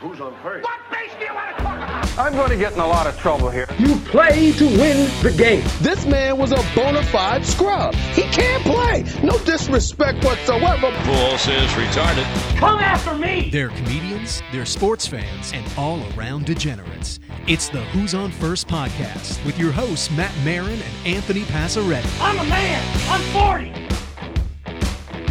Who's on first? What base do you want to talk about? I'm going to get in a lot of trouble here. You play to win the game. This man was a bona fide scrub. He can't play. No disrespect whatsoever. Bull says retarded. Come after me! They're comedians, they're sports fans, and all around degenerates. It's the Who's On First podcast with your hosts, Matt Marin and Anthony Passaretti. I'm a man! I'm 40!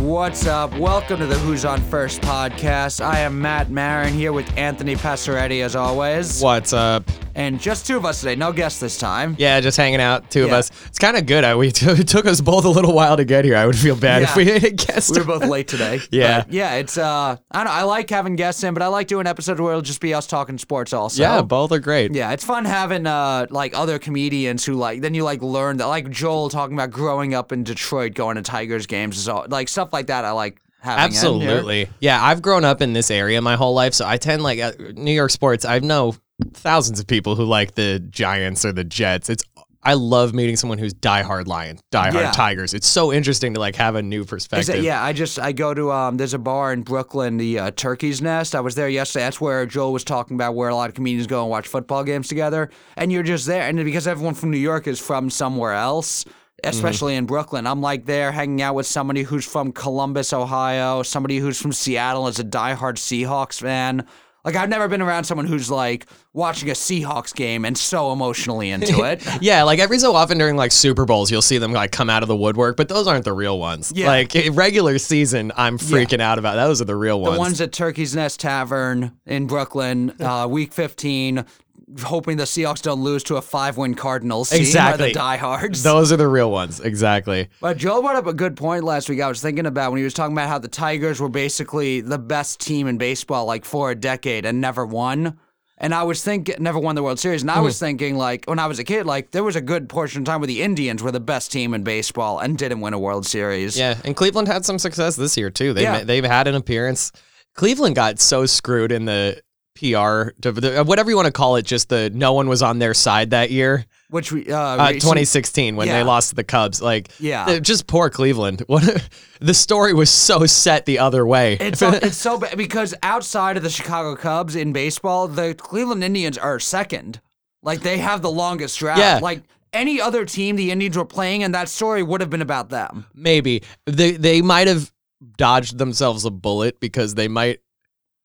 What's up? Welcome to the Who's On First podcast. I am Matt Marin here with Anthony Passaretti as always. What's up? And just two of us today, no guests this time. Yeah, just hanging out, two of us. It's kind of good. I, we it took us both a little while to get here. I would feel bad if we didn't guest. We were both late today. Yeah. But yeah, it's uh I don't know, I like having guests in, but I like doing episodes where it'll just be us talking sports also. yeah, both are great. Yeah, it's fun having uh like other comedians who like then you like learn that like Joel talking about growing up in Detroit going to Tigers games is all like stuff like that I like having. Absolutely. Yeah, I've grown up in this area my whole life, so I tend like uh, New York sports. I know thousands of people who like the Giants or the Jets. It's I love meeting someone who's diehard Lion, diehard Yeah. Tigers. It's so interesting to like have a new perspective. yeah, I just I go to um there's a bar in Brooklyn, the uh, Turkey's Nest. I was there yesterday. That's where Joel was talking about where a lot of comedians go and watch football games together. And you're just there, and because everyone from New York is from somewhere else, especially in Brooklyn, I'm like there hanging out with somebody who's from Columbus, Ohio, somebody who's from Seattle is a diehard Seahawks fan. Like I've never been around someone who's like watching a Seahawks game and so emotionally into it. Yeah, like every so often during like Super Bowls, you'll see them like come out of the woodwork, but those aren't the real ones. Yeah. Like regular season, I'm freaking out about. Those are the real ones. The ones. ones at Turkey's Nest Tavern in Brooklyn, uh, week 15, hoping the Seahawks don't lose to a five win Cardinals team Exactly. the diehards. Those are the real ones. Exactly. but Joel brought up a good point last week. I was thinking about when he was talking about how the Tigers were basically the best team in baseball like for a decade and never won. And I was thinking, never won the World Series. And I Mm-hmm. was thinking, like, when I was a kid, like, there was a good portion of time where the Indians were the best team in baseball and didn't win a World Series. Yeah, and Cleveland had some success this year too. They Yeah. they've had an appearance. Cleveland got so screwed in the PR, whatever you want to call it. Just the no one was on their side that year. Which we, uh, Uh, 2016 when Yeah. they lost to the Cubs. Like, Yeah. just poor Cleveland. What the story was so set the other way. It's so, it's so bad because outside of the Chicago Cubs in baseball, the Cleveland Indians are second. Like they have the longest drought. Yeah. Like any other team the Indians were playing, and that story would have been about them. Maybe they they might have dodged themselves a bullet because they might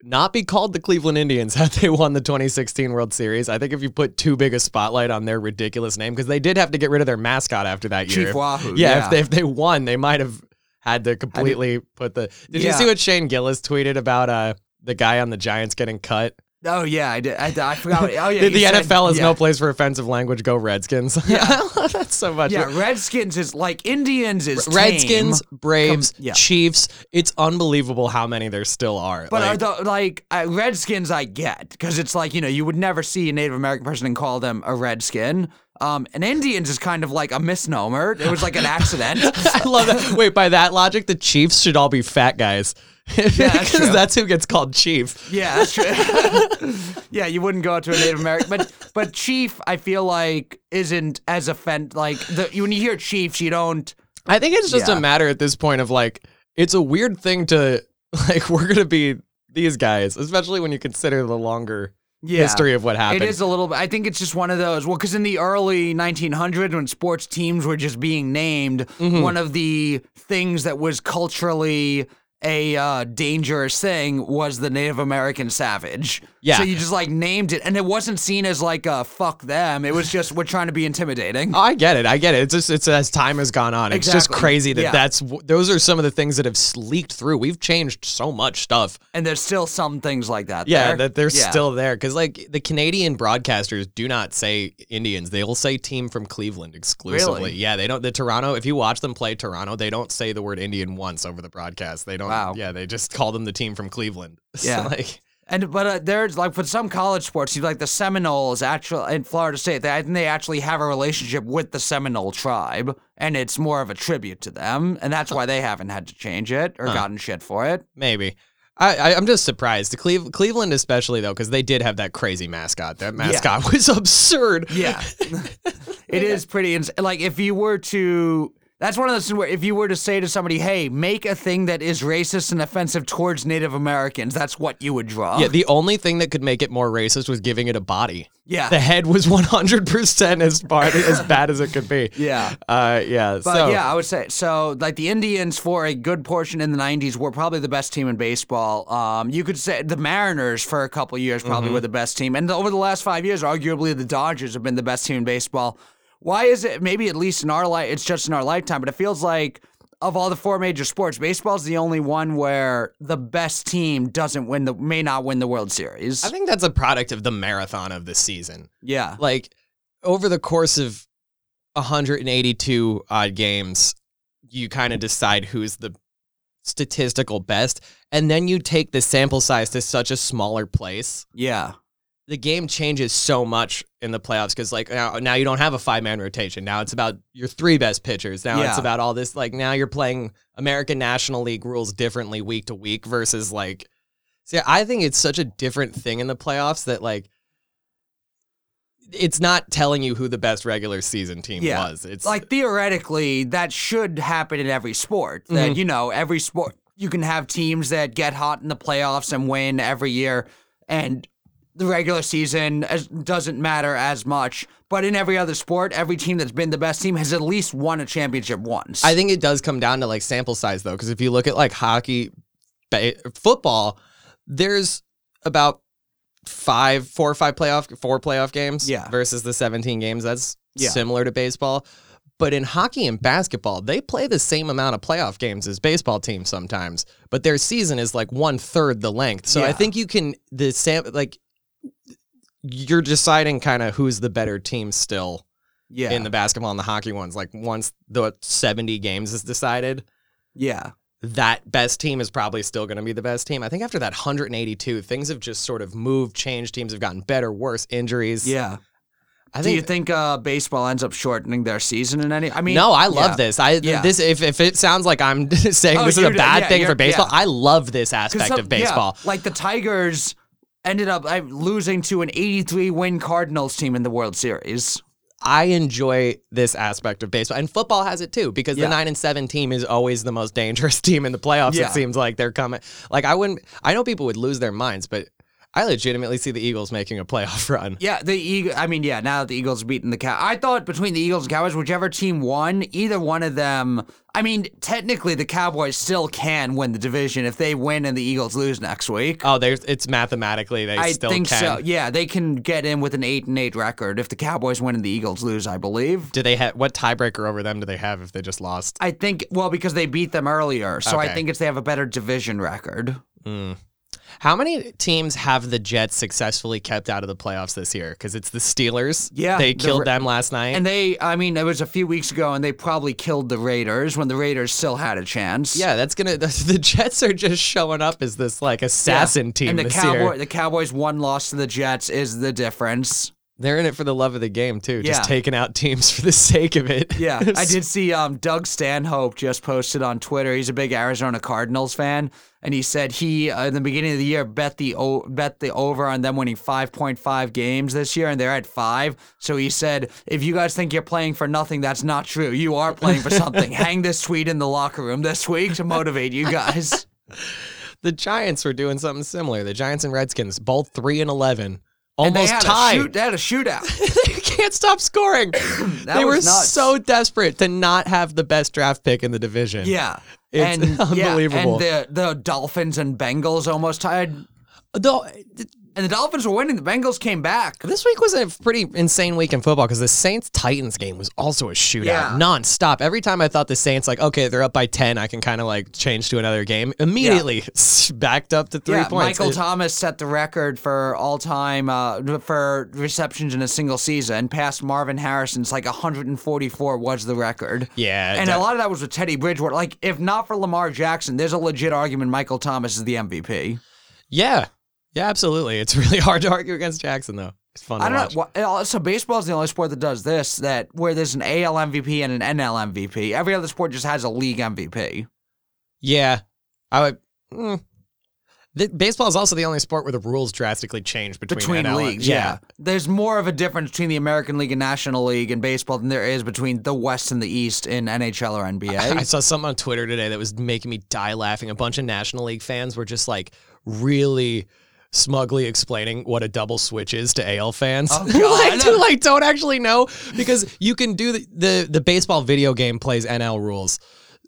not be called the Cleveland Indians had they won the 2016 World Series. I think if you put too big a spotlight on their ridiculous name, because they did have to get rid of their mascot after that year. Chief If- Wahoo, Yeah, yeah. If, they, if they won, they might have had to completely put the. Did you see what Shane Gillis tweeted about uh the guy on the Giants getting cut? Oh yeah, I did. I, I forgot. What, oh yeah, the he said- NFL is yeah. no place for offensive language. Go Redskins. Yeah, I love that so much. Yeah, Redskins is like Indians is tame, Redskins, Braves, Com- yeah. Chiefs. It's unbelievable how many there still are. But Like, are the like uh, Redskins? I get because it's like you know you would never see a Native American person and call them a Redskin. Um, and Indians is kind of like a misnomer. It was like an accident. I love that. Wait, by that logic, the Chiefs should all be fat guys. that's because true. that's who gets called Chief. Yeah, that's true. yeah, you wouldn't go out to a Native American, but but Chief, I feel like isn't as offend like the when you hear Chiefs, you don't. I think it's just Yeah. a matter at this point of like, it's a weird thing to like. We're gonna be these guys, especially when you consider the longer Yeah. history of what happened. It is a little bit. I think it's just one of those. Well, because in the early 1900s, when sports teams were just being named, Mm-hmm. one of the things that was culturally a uh, dangerous thing was the Native American savage. Yeah. So you just like named it, and it wasn't seen as like a fuck them. It was just we're trying to be intimidating. Oh, I get it. I get it. It's just it's as time has gone on. It's just crazy that Yeah. that's those are some of the things that have leaked through. We've changed so much stuff. And there's still some things like that. Yeah, there. that they're Yeah. still there because like the Canadian broadcasters do not say Indians; they will say team from Cleveland exclusively. Really? Yeah, they don't. The Toronto. If you watch them play Toronto, they don't say the word Indian once over the broadcast. They don't. Wow. Yeah, they just call them the team from Cleveland. So, Yeah. like And but uh, there's like for some college sports, you like the Seminoles actually in Florida State. They, I think they actually have a relationship with the Seminole tribe, and it's more of a tribute to them, and that's why they haven't had to change it or gotten shit for it. maybe. I, I, I'm just surprised. The Cleve, Cleveland, especially though, because they did have that crazy mascot. That mascot was absurd. Yeah, it is pretty. Ins- like if you were to That's one of those things where if you were to say to somebody, "Hey, make a thing that is racist and offensive towards Native Americans," that's what you would draw. Yeah, the only thing that could make it more racist was giving it a body. Yeah. The head was 100% as far as bad as it could be. Yeah. Uh, yeah. But so, yeah, I would say so. Like the Indians, for a good portion in the '90s, were probably the best team in baseball. Um, you could say the Mariners for a couple years probably Mm-hmm. were the best team, and over the last five years, arguably the Dodgers have been the best team in baseball. Why is it? Maybe at least in our life, it's just in our lifetime, but it feels like of all the four major sports, baseball's the only one where the best team doesn't win the may not win the World Series. I think that's a product of the marathon of the season. yeah, Like, over the course of 182 odd games, you kind of decide who's the statistical best. And then you take the sample size to such a smaller place. yeah, the game changes so much in the playoffs because like now, now you don't have a five man rotation. Now it's about your three best pitchers. Now it's about all this like now you're playing American National League rules differently week to week versus like see I think it's such a different thing in the playoffs that like it's not telling you who the best regular season team Yeah. was. It's like theoretically that should happen in every sport that Mhm. you know every sport you can have teams that get hot in the playoffs and win every year and the regular season as, doesn't matter as much but in every other sport every team that's been the best team has at least won a championship once I think it does come down to like sample size though, because if you look at like hockey, ba- football, there's about five, four or five playoff, four playoff games, Yeah. versus the 17 games. That's Yeah. similar to baseball. But in hockey and basketball, they play the same amount of playoff games as baseball teams sometimes, but their season is like one third the length. So I think you can the sam like you're deciding kind of who's the better team still yeah in the basketball and the hockey ones. Like once the 70 games is decided, yeah that best team is probably still going to be the best team. I think after that 182, things have just sort of moved, changed. Teams have gotten better, worse, injuries. yeah I do think. you think uh, baseball ends up shortening their season in any i mean no, I love yeah. this. I Yeah. this if, if it sounds like I'm saying Oh, this is a bad yeah, thing for baseball. I love this aspect some- of baseball. Yeah, like the Tigers ended up uh, losing to an 83 win Cardinals team in the World Series. I enjoy this aspect of baseball, and football has it too because Yeah. the nine and seven team is always the most dangerous team in the playoffs. Yeah. It seems like they're coming. Like I wouldn't. I know people would lose their minds, but I legitimately see the Eagles making a playoff run. Yeah, the Eagle. I mean, yeah. Now that the Eagles beaten the Cow, I thought between the Eagles and Cowboys, whichever team won, either one of them. I mean, technically, the Cowboys still can win the division if they win and the Eagles lose next week. Oh, there's it's mathematically they I still think can. so. Yeah, they can get in with an eight and eight record if the Cowboys win and the Eagles lose. I believe. Do they have what tiebreaker over them do they have if they just lost? I think well because they beat them earlier, so I think it's they have a better division record. Hmm. How many teams have the Jets successfully kept out of the playoffs this year? Because it's the Steelers. Yeah, they the killed Ra- them last night. And they, I mean, it was a few weeks ago, and they probably killed the Raiders when the Raiders still had a chance. yeah, that's gonna. The, the Jets are just showing up as this like assassin Yeah. team And the this Cowboy, year. the Cowboys' one loss to the Jets is the difference. They're in it for the love of the game too, just Yeah. taking out teams for the sake of it. Yeah, I did see um, Doug Stanhope just posted on Twitter. He's a big Arizona Cardinals fan, and he said he uh, in the beginning of the year bet the o- bet the over on them winning 5.5 games this year, and they're at five. So he said, if you guys think you're playing for nothing, that's not true. You are playing for something. Hang this tweet in the locker room this week to motivate you guys. The Giants were doing something similar. The Giants and Redskins, both three and eleven, And they almost tied. Shoot, they had a shootout. they can't stop scoring. they were nuts. so desperate to not have the best draft pick in the division. Yeah. It's and, unbelievable. Yeah, and the, the Dolphins and Bengals almost tied. Though And the Dolphins were winning. The Bengals came back. this week was a pretty insane week in football because the Saints Titans game was also a shootout, Yeah. nonstop. Every time I thought the Saints like, okay, they're up by ten, I can kind of like change to another game. Immediately backed up to three yeah, points. Michael It- Thomas set the record for all time uh, for receptions in a single season. Past Marvin Harrison's like 144 was the record. Yeah, and that- a lot of that was with Teddy Bridgewater. Like, if not for Lamar Jackson, there's a legit argument Michael Thomas is the MVP. yeah, yeah, absolutely. It's really hard to argue against Jackson though. It's fun I watch. don't know. wha- So baseball is the only sport that does this. That where there's an AL MVP and an NL MVP. Every other sport just has a league MVP. Yeah, I would. mm. The, baseball is also the only sport where the rules drastically change between, between NL and- leagues. Yeah. there's more of a difference between the American League and National League in baseball than there is between the West and the East in NHL or NBA. I saw something on Twitter today that was making me die laughing. A bunch of National League fans were just like really smugly explaining what a double switch is to AL fans. Oh, like, who, like don't actually know because you can do the, the the baseball video game plays NL rules.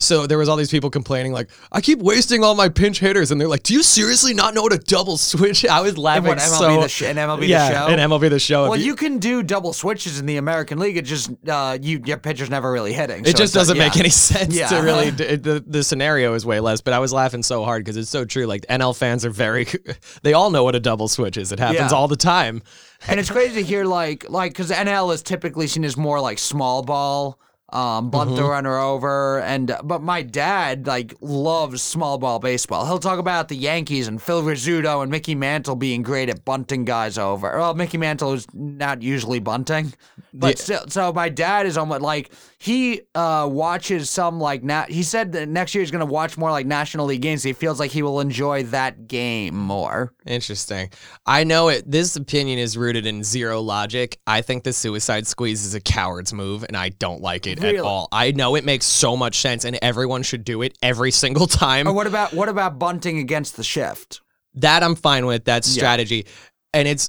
So there was all these people complaining like I keep wasting all my pinch hitters and they're like, "Do you seriously not know what a double switch?" I was laughing what, MLB so the sh- in MLB the show? in MLB the show. well, If you can do double switches in the American League. It just uh, you your pitcher's never really hitting. It so just doesn't make yeah. any sense Yeah. to really. d- The, the scenario is way less, but I was laughing so hard because it's so true. Like NL fans are very, they all know what a double switch is. It happens Yeah. all the time. And it's crazy to hear like like because NL is typically seen as more like small ball, um, bunt Mm-hmm. the runner over, and but my dad like loves small ball baseball. He'll talk about the Yankees and Phil Rizzuto and Mickey Mantle being great at bunting guys over. Well, Mickey Mantle is not usually bunting, but still. So my dad is almost like he uh, watches some like nat. He said that next year he's gonna watch more like National League games. He feels like he will enjoy that game more. Interesting. I know it. This opinion is rooted in zero logic. I think the suicide squeeze is a coward's move, and I don't like it Really? at all. I know it makes so much sense, and everyone should do it every single time. Or what about what about bunting against the shift? That I'm fine with. That's Yeah. strategy, and it's.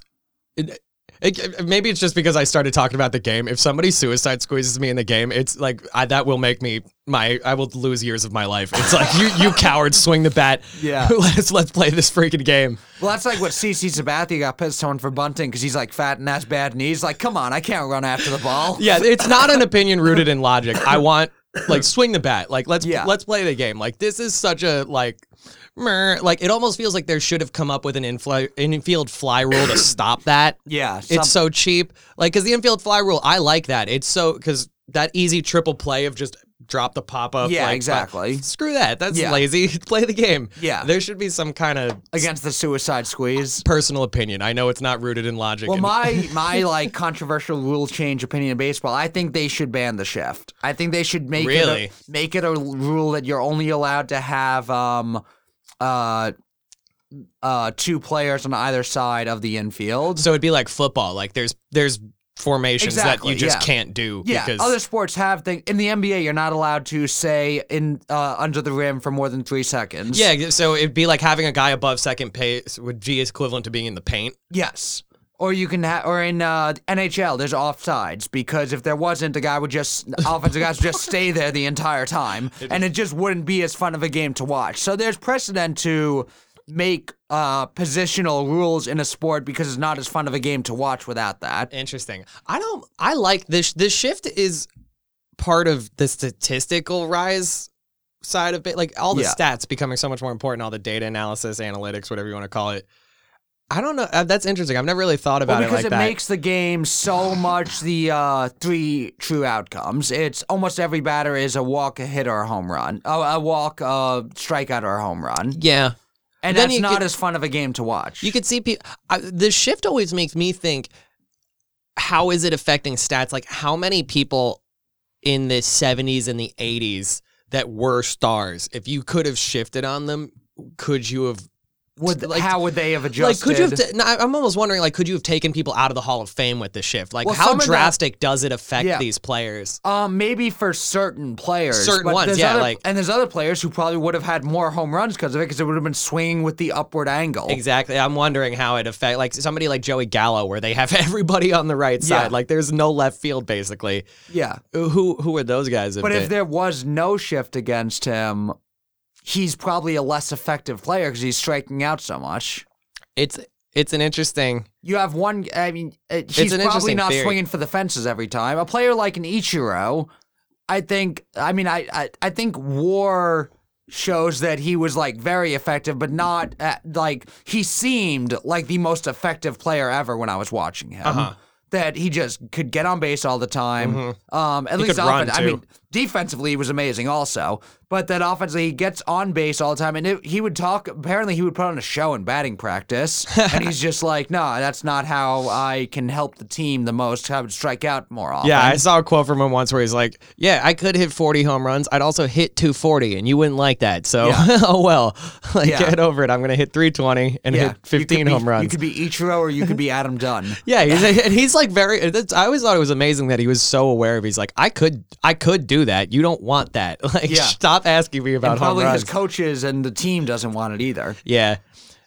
It, it, uh, maybe it's just because I started talking about the game. If somebody suicide squeezes me in the game, it's like I, that will make me my. I will lose years of my life. It's like you, you cowards, swing the bat. Yeah. let's let's play this freaking game. Well, that's like what CC Sabathia got pissed on for bunting because he's like fat and has bad knees. Like, come on, I can't run after the ball. Yeah, it's not an opinion rooted in logic. I want like swing the bat. Like let's Yeah. let's play the game. Like this is such a like meh, like it almost feels like there should have come up with an infield fly rule to stop that. Yeah, some- It's so cheap. Like cuz the infield fly rule, I like that. It's so cuz that easy triple play of just drop the pop up Yeah, like, exactly. Screw that. That's Yeah. lazy. play the game. Yeah. There should be some kind of against the suicide squeeze. personal opinion. I know it's not rooted in logic. Well, and- my my like controversial rule change opinion in baseball. I think they should ban the shift. I think they should make Really? it a, make it a rule that you're only allowed to have um uh uh two players on either side of the infield. so it'd be like football. Like there's there's formations Exactly, that you just yeah. can't do Yeah, because other sports have things. In the NBA, you're not allowed to say in uh, under the rim for more than three seconds. Yeah, so it'd be like having a guy above second pace would be equivalent to being in the paint. Yes. Or you can have, or in uh, NHL, there's offsides because if there wasn't, the guy would just offensive guys would just stay there the entire time, and it just wouldn't be as fun of a game to watch. So there's precedent to make uh, positional rules in a sport because it's not as fun of a game to watch without that. Interesting. I don't. I like this. This shift is part of the statistical rise side of it. Like all the Yeah. stats becoming so much more important. All the data analysis, analytics, whatever you want to call it. I don't know. Uh, that's interesting. I've never really thought about Well, because it like it that. makes the game so much the uh, three true outcomes. It's almost every batter is a walk, a hit, or a home run. Oh, a walk, a strikeout, or a home run. yeah. And Then that's not could- as fun of a game to watch. You could see people. The shift always makes me think: How is it affecting stats? Like how many people in the '70s and the '80s that were stars? If you could have shifted on them, could you have? Would, like- how would they have Like, adjusted? could you have? no, I'm almost wondering, like, could you have taken people out of the Hall of Fame with the shift? Like, Well, how of that- drastic does it affect Yeah. these players? um, maybe for certain players, Certain but ones, yeah, other- like- and there's other players who probably would have had more home runs because of it, because it would have been swinging with the upward angle. Exactly. I'm wondering how it affect like somebody like Joey Gallo, where they have everybody on the right side. Yeah. Like, there's no left field basically. Yeah, Who who are those guys? but if there was no shift against him, he's probably a less effective player because he's striking out so much. it's it's an interesting. You have one. I mean, uh, he's an probably not theory. swinging for the fences every time. A player like an Ichiro, I think. I mean, I I, I think WAR shows that he was like very effective, but not uh, like he seemed like the most effective player ever when I was watching him. Uh-huh. That he just could get on base all the time. Um, at He least offense- I mean, defensively he was amazing also. But then offensively he gets on base all the time, and it, he would talk. Apparently he would put on a show in batting practice, and he's just like, no, that's not how I can help the team the most. I would strike out more often. Yeah, I saw a quote from him once where he's like, "Yeah, I could hit 40 home runs. I'd also hit 240, and you wouldn't like that. So, oh well. Like, Yeah. get over it. I'm gonna hit 320 and Yeah, hit you could 15 be- home runs. You could be Ichiro or you could be Adam Dunn. yeah, he's, and he's like very. I always thought it was amazing that he was so aware of. He's like, I could, I could do that. You don't want that. Like, Yeah. stop asking me about And home probably runs. his coaches and the team doesn't want it either. Yeah.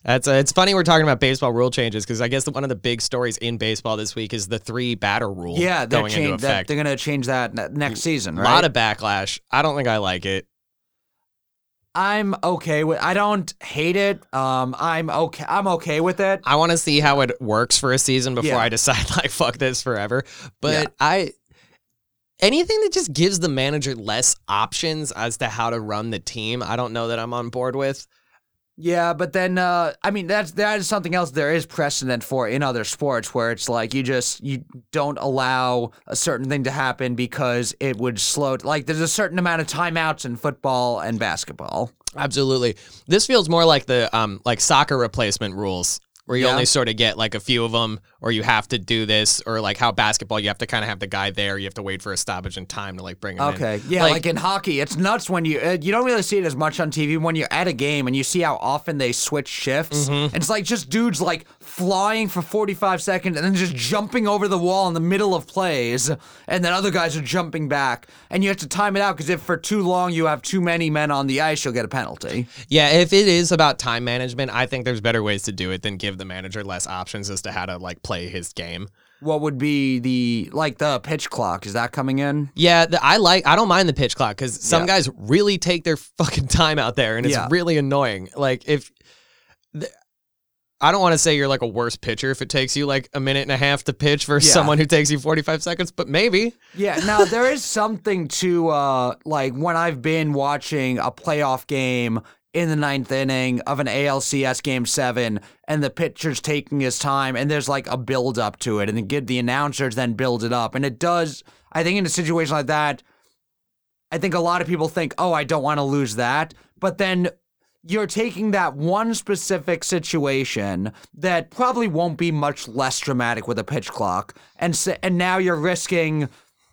That's uh, it's funny we're talking about baseball rule changes because I guess the, one of the big stories in baseball this week is the three batter rule Yeah, they're, going into change, that, they're going to change that next season, A right? lot of backlash. I don't think I like it. I'm okay with. I don't hate it. Um, I'm okay. I'm okay with it. I want to see how it works for a season before Yeah. I decide like fuck this forever. But Yeah. I anything that just gives the manager less options as to how to run the team, I don't know that I'm on board with. Yeah, but then uh, I mean that's that is something else there is precedent for in other sports where it's like you just you don't allow a certain thing to happen because it would slow like there's a certain amount of timeouts in football and basketball. Absolutely. This feels more like the um like soccer replacement rules where you Yeah. only sort of get like a few of them or you have to do this or like how basketball you have to kind of have the guy there, you have to wait for a stoppage in time to like bring him in. Okay, yeah, like, in hockey, it's nuts when you uh, you don't really see it as much on TV when you're at a game and you see how often they switch shifts. Mm-hmm. And it's like just dudes like flying for 45 seconds and then just jumping over the wall in the middle of plays, and then other guys are jumping back, and you have to time it out because if for too long you have too many men on the ice, you'll get a penalty. Yeah, if it is about time management, I think there's better ways to do it than give the manager less options as to how to like play his game. What would be the like the pitch clock? Is that coming in? Yeah, the, I like. I don't mind the pitch clock because some Yeah. guys really take their fucking time out there, and it's Yeah. really annoying. Like if. The, I don't want to say you're like a worse pitcher if it takes you like a minute and a half to pitch versus Yeah. someone who takes you 45 seconds, but maybe. Yeah, now there is something to uh like when I've been watching a playoff game in the ninth inning of an ALCS game seven and the pitcher's taking his time and there's like a build up to it and then get the announcers then build it up. And it does I think in a situation like that, I think a lot of people think, oh, I don't want to lose that. But then you're taking that one specific situation that probably won't be much less dramatic with a pitch clock, and s and now you're risking.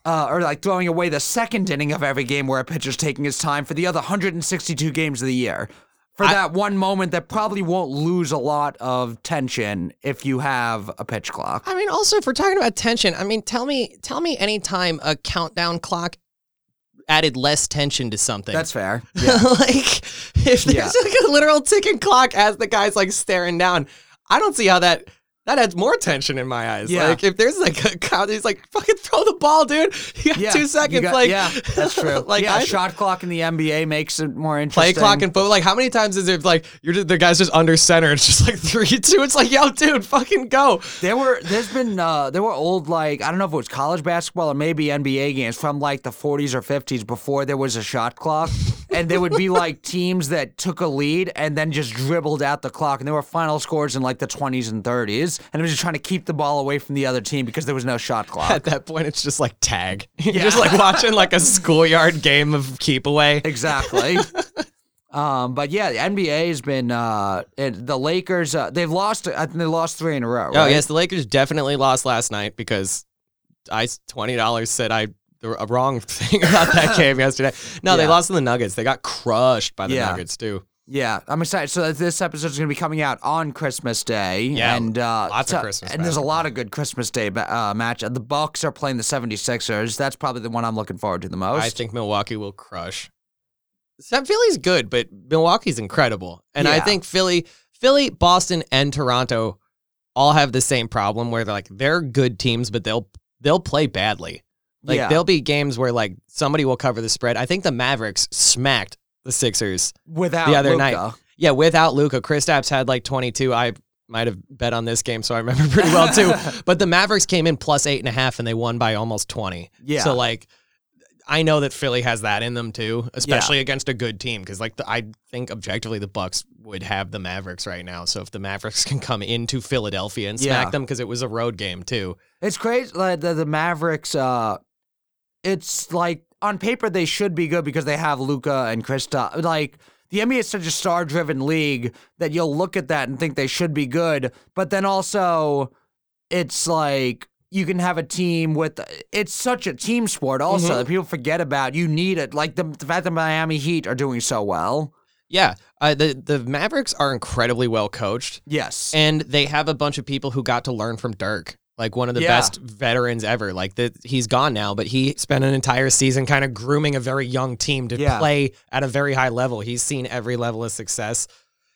Uh, or like throwing away the second inning of every game where a pitcher's taking his time for the other 162 games of the year. For that one moment that probably won't lose a lot of tension if you have a pitch clock. I mean, also if we're talking about tension, I mean, tell me, tell me any time a countdown clock added less tension to something. That's fair. Yeah. like if there's Yeah. like a literal ticking clock as the guy's like staring down, I don't see how that that adds more tension in my eyes. Yeah. Like if there's like a count, he's like fucking throw the ball, dude. You got Yeah, two seconds. got- like yeah, that's true. like yeah, I, shot clock in the NBA makes it more interesting. play clock and football. Like how many times is it like you're just, the guy's just under center? It's just like three two. It's like yo, dude, fucking go. There were there's been uh there were old like I don't know if it was college basketball or maybe NBA games from like the 40s or 50s before there was a shot clock and there would be like teams that took a lead and then just dribbled out the clock and there were final scores in like the 20s and 30s and it was just trying to keep the ball away from the other team because there was no shot clock. At that point, it's just like tag. You're just like watching like a schoolyard game of keep away. Exactly. um, but yeah, the NBA has been uh, the Lakers. Uh, they've lost. I think they lost three in a row. Oh yes, the Lakers definitely lost last night because I twenty dollars said I the a wrong thing about that game yesterday. No, they lost to the Nuggets. They got crushed by the Yeah. Nuggets too. Yeah, I'm excited. So this episode is going to be coming out on Christmas Day. Yeah, and uh, lots of Christmas And there's a lot of good Christmas Day uh, match. The Bucks are playing the 76ers. That's probably the one I'm looking forward to the most. I think Milwaukee will crush. Philly's good, but Milwaukee's incredible, and I think Philly, Philly, Boston, and Toronto all have the same problem where they're like they're good teams, but they'll they'll play badly. Like Yeah. there'll be games where like somebody will cover the spread. I think the Mavericks smacked the Sixers without the other Luka. night. Yeah, without Luka, Kristaps had like 22. I might have bet on this game, so I remember pretty well too. but the Mavericks came in plus eight and a half, and they won by almost 20. Yeah. So like, I know that Philly has that in them too, especially against a good team. Because like, the, I think objectively the Bucks would have the Mavericks right now. So if the Mavericks can come into Philadelphia and smack Yeah. them, because it was a road game too. It's crazy. Like the, the Mavericks. Uh, it's like on paper they should be good because they have Luka and Krista. Like the NBA is such a star-driven league that you'll look at that and think they should be good, but then also it's like you can have a team with it's such a team sport also Mm-hmm. that people forget about. You need it. Like the, the fact that Miami Heat are doing so well. Yeah, uh, the the Mavericks are incredibly well coached, Yes. and they have a bunch of people who got to learn from Dirk, like one of the Yeah. best veterans ever. Like that, he's gone now, but he spent an entire season kind of grooming a very young team to Yeah. play at a very high level. He's seen every level of success,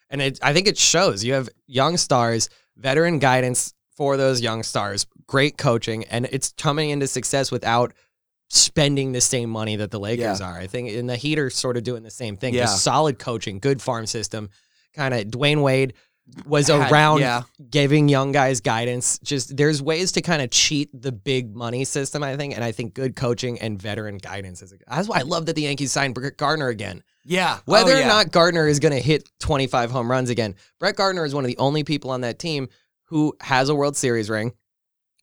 and it, I think it shows. You have young stars, veteran guidance for those young stars, great coaching, and it's coming into success without spending the same money that the Lakers Yeah. are. I think in the Heat are sort of doing the same thing. Yeah. Just solid coaching, good farm system. Kind of Dwyane Wade was Had- around yeah. giving young guys guidance. Just there's ways to kind of cheat the big money system, I think, and I think good coaching and veteran guidance is. That's why I love that the Yankees signed Brett Gardner again. yeah. Oh, Whether Oh, or not Gardner is going to hit 25 home runs again, Brett Gardner is one of the only people on that team who has a World Series ring,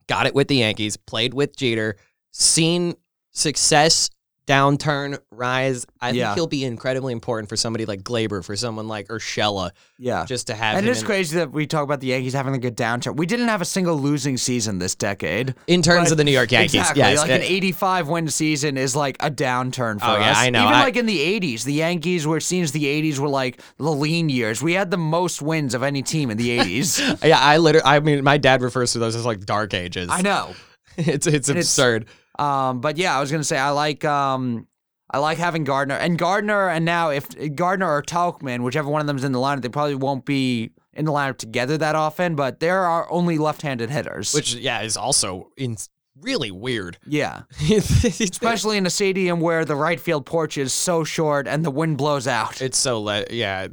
got it with the Yankees, played with Jeter, seen success, downturn, rise. I Yeah. think he'll be incredibly important for somebody like Gleyber, for someone like Urshela, Yeah. just to have and it's in, crazy that we talk about the Yankees having a good downturn. We didn't have a single losing season this decade. in terms of the New York Yankees. Exactly. Yes, like uh, an 85 win season is like a downturn for Oh, us. yeah, I know. Even I- like in the 80s, the Yankees were seen as the 80s were like the lean years. We had the most wins of any team in the 80s. yeah, I literally, I mean, my dad refers to those as like dark ages. I know. it's it's it's- absurd. Um, but yeah, I was gonna say I like um I like having Gardner and Gardner and now if Gardner or Tauchman, whichever one of them's in the lineup, they probably won't be in the lineup together that often, but there are only left-handed hitters. which yeah is also in really weird. yeah. Especially in a stadium where the right field porch is so short and the wind blows out. it's so le- yeah.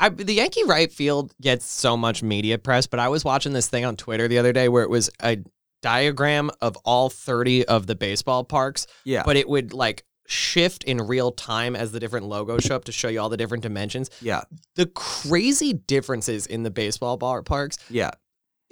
I, the Yankee right field gets so much media press, but I was watching this thing on Twitter the other day where it was a diagram of all 30 of the baseball parks, yeah. but it would like shift in real time as the different logos show up to show you all the different dimensions. yeah. The crazy differences in the baseball bar parks Yeah.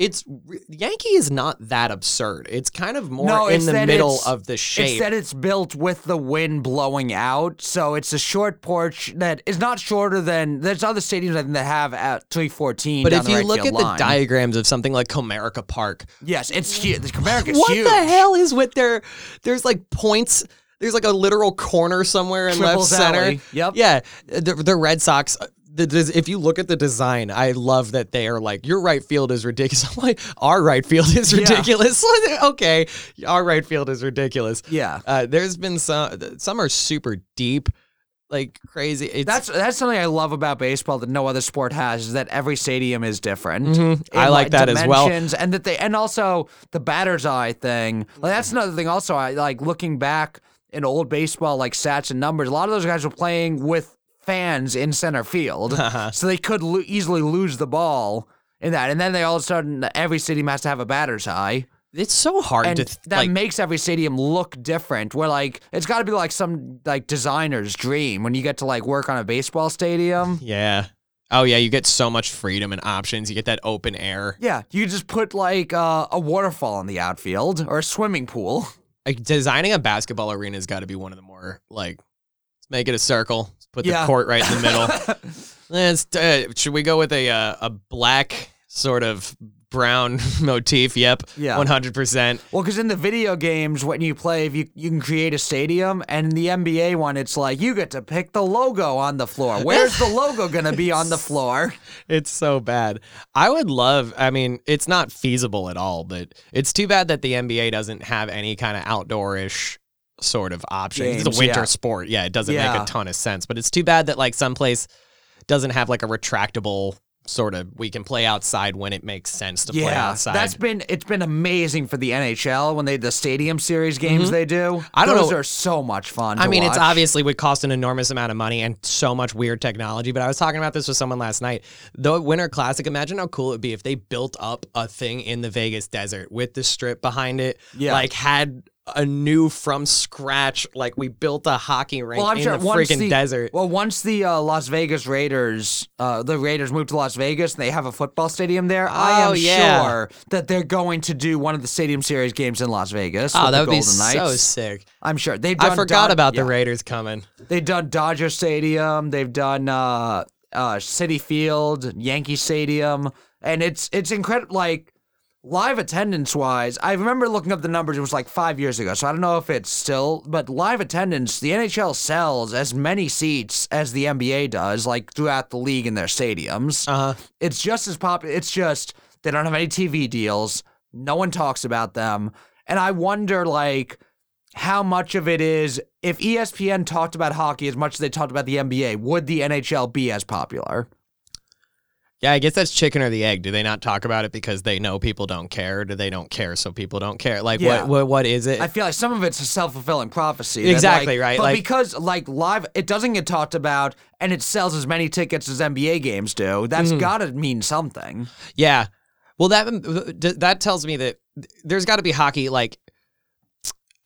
It's Yankee is not that absurd. It's kind of more No, in the middle of the shape. It's that it's built with the wind blowing out, so it's a short porch that is not shorter than there's other stadiums I think that have at 314. but if you right look at line. the diagrams of something like Comerica Park, yes, it's huge. America's what huge. the hell is with their? There's like points. There's like a literal corner somewhere in Triples left center. alley. Yep. Yeah, the, the Red Sox. The, if you look at the design, I love that they are like your right field is ridiculous. I'm like our right field is Yeah. ridiculous. okay, our right field is ridiculous. Yeah. Uh, there's been some. Some are super deep, like crazy. It's, That's that's something I love about baseball that no other sport has is that every stadium is different. Mhm. I in, like that as well. and that they and also the batter's eye thing. Like that's another thing. Also, I like looking back in old baseball, like stats and numbers. A lot of those guys were playing with fans in center field, so they could lo- easily lose the ball in that. And then they all of a sudden every stadium has to have a batter's eye. it's so hard and to th- that like. makes every stadium look different. Where like it's got to be like some like designer's dream when you get to like work on a baseball stadium. yeah. Oh yeah, you get so much freedom and options. You get that open air. Yeah, you just put like uh, a waterfall in the outfield or a swimming pool. Like designing a basketball arena has got to be one of the more like. Let's make it a circle. Put Yeah. the court right in the middle. Let's, uh, should we go with a uh, a black sort of brown motif? Yep. Yeah. One hundred percent. Well, because in the video games, when you play, if you you can create a stadium, and in the NBA one, it's like you get to pick the logo on the floor. Where's the logo gonna be on the floor? It's so bad. I would love, I mean, it's not feasible at all, but it's too bad that the NBA doesn't have any kind of outdoorish sort of option. it's a winter yeah. sport. Yeah, it doesn't make a ton of sense, but it's too bad that like someplace doesn't have like a retractable sort of we can play outside when it makes sense to play outside. that's been it's been amazing for the NHL when they the stadium series games they do. Mm-hmm. I don't know. Those know- are so much fun. I mean, it's obviously would cost an enormous amount of money and so much weird technology. But I was talking about this with someone last night. The Winter Classic, imagine how cool it would be if they built up a thing in the Vegas desert with the strip behind it. Yeah. Like had a new from scratch like we built a hockey rink Well, in sure the freaking the desert. Well, once the uh, Las Vegas Raiders, uh, the Raiders moved to Las Vegas and they have a football stadium there, I Oh, am yeah. sure that they're going to do one of the Stadium Series games in Las Vegas. oh, that would be Golden Knights. so sick. I'm sure they've. I forgot Dod- about yeah. the Raiders coming. They've done Dodger Stadium. They've done uh, uh, Citi Field, Yankee Stadium, and it's it's incredible. Like live attendance wise, I remember looking up the numbers. It was like five years ago, so I don't know if it's still. But live attendance, the NHL sells as many seats as the NBA does, like throughout the league in their stadiums. Uh huh. It's just as popular. It's just they don't have any TV deals. No one talks about them, and I wonder like how much of it is if ESPN talked about hockey as much as they talked about the NBA, would the NHL be as popular? Yeah, I guess that's chicken or the egg. Do they not talk about it because they know people don't care? Do they don't care so people don't care? Like Yeah. what what what is it? I feel like some of it's a self fulfilling prophecy. Exactly, like- right, But like- because like live, it doesn't get talked about, and it sells as many tickets as NBA games do. That's Mm-hmm. got to mean something. Yeah. Well, that that tells me that there's got to be hockey like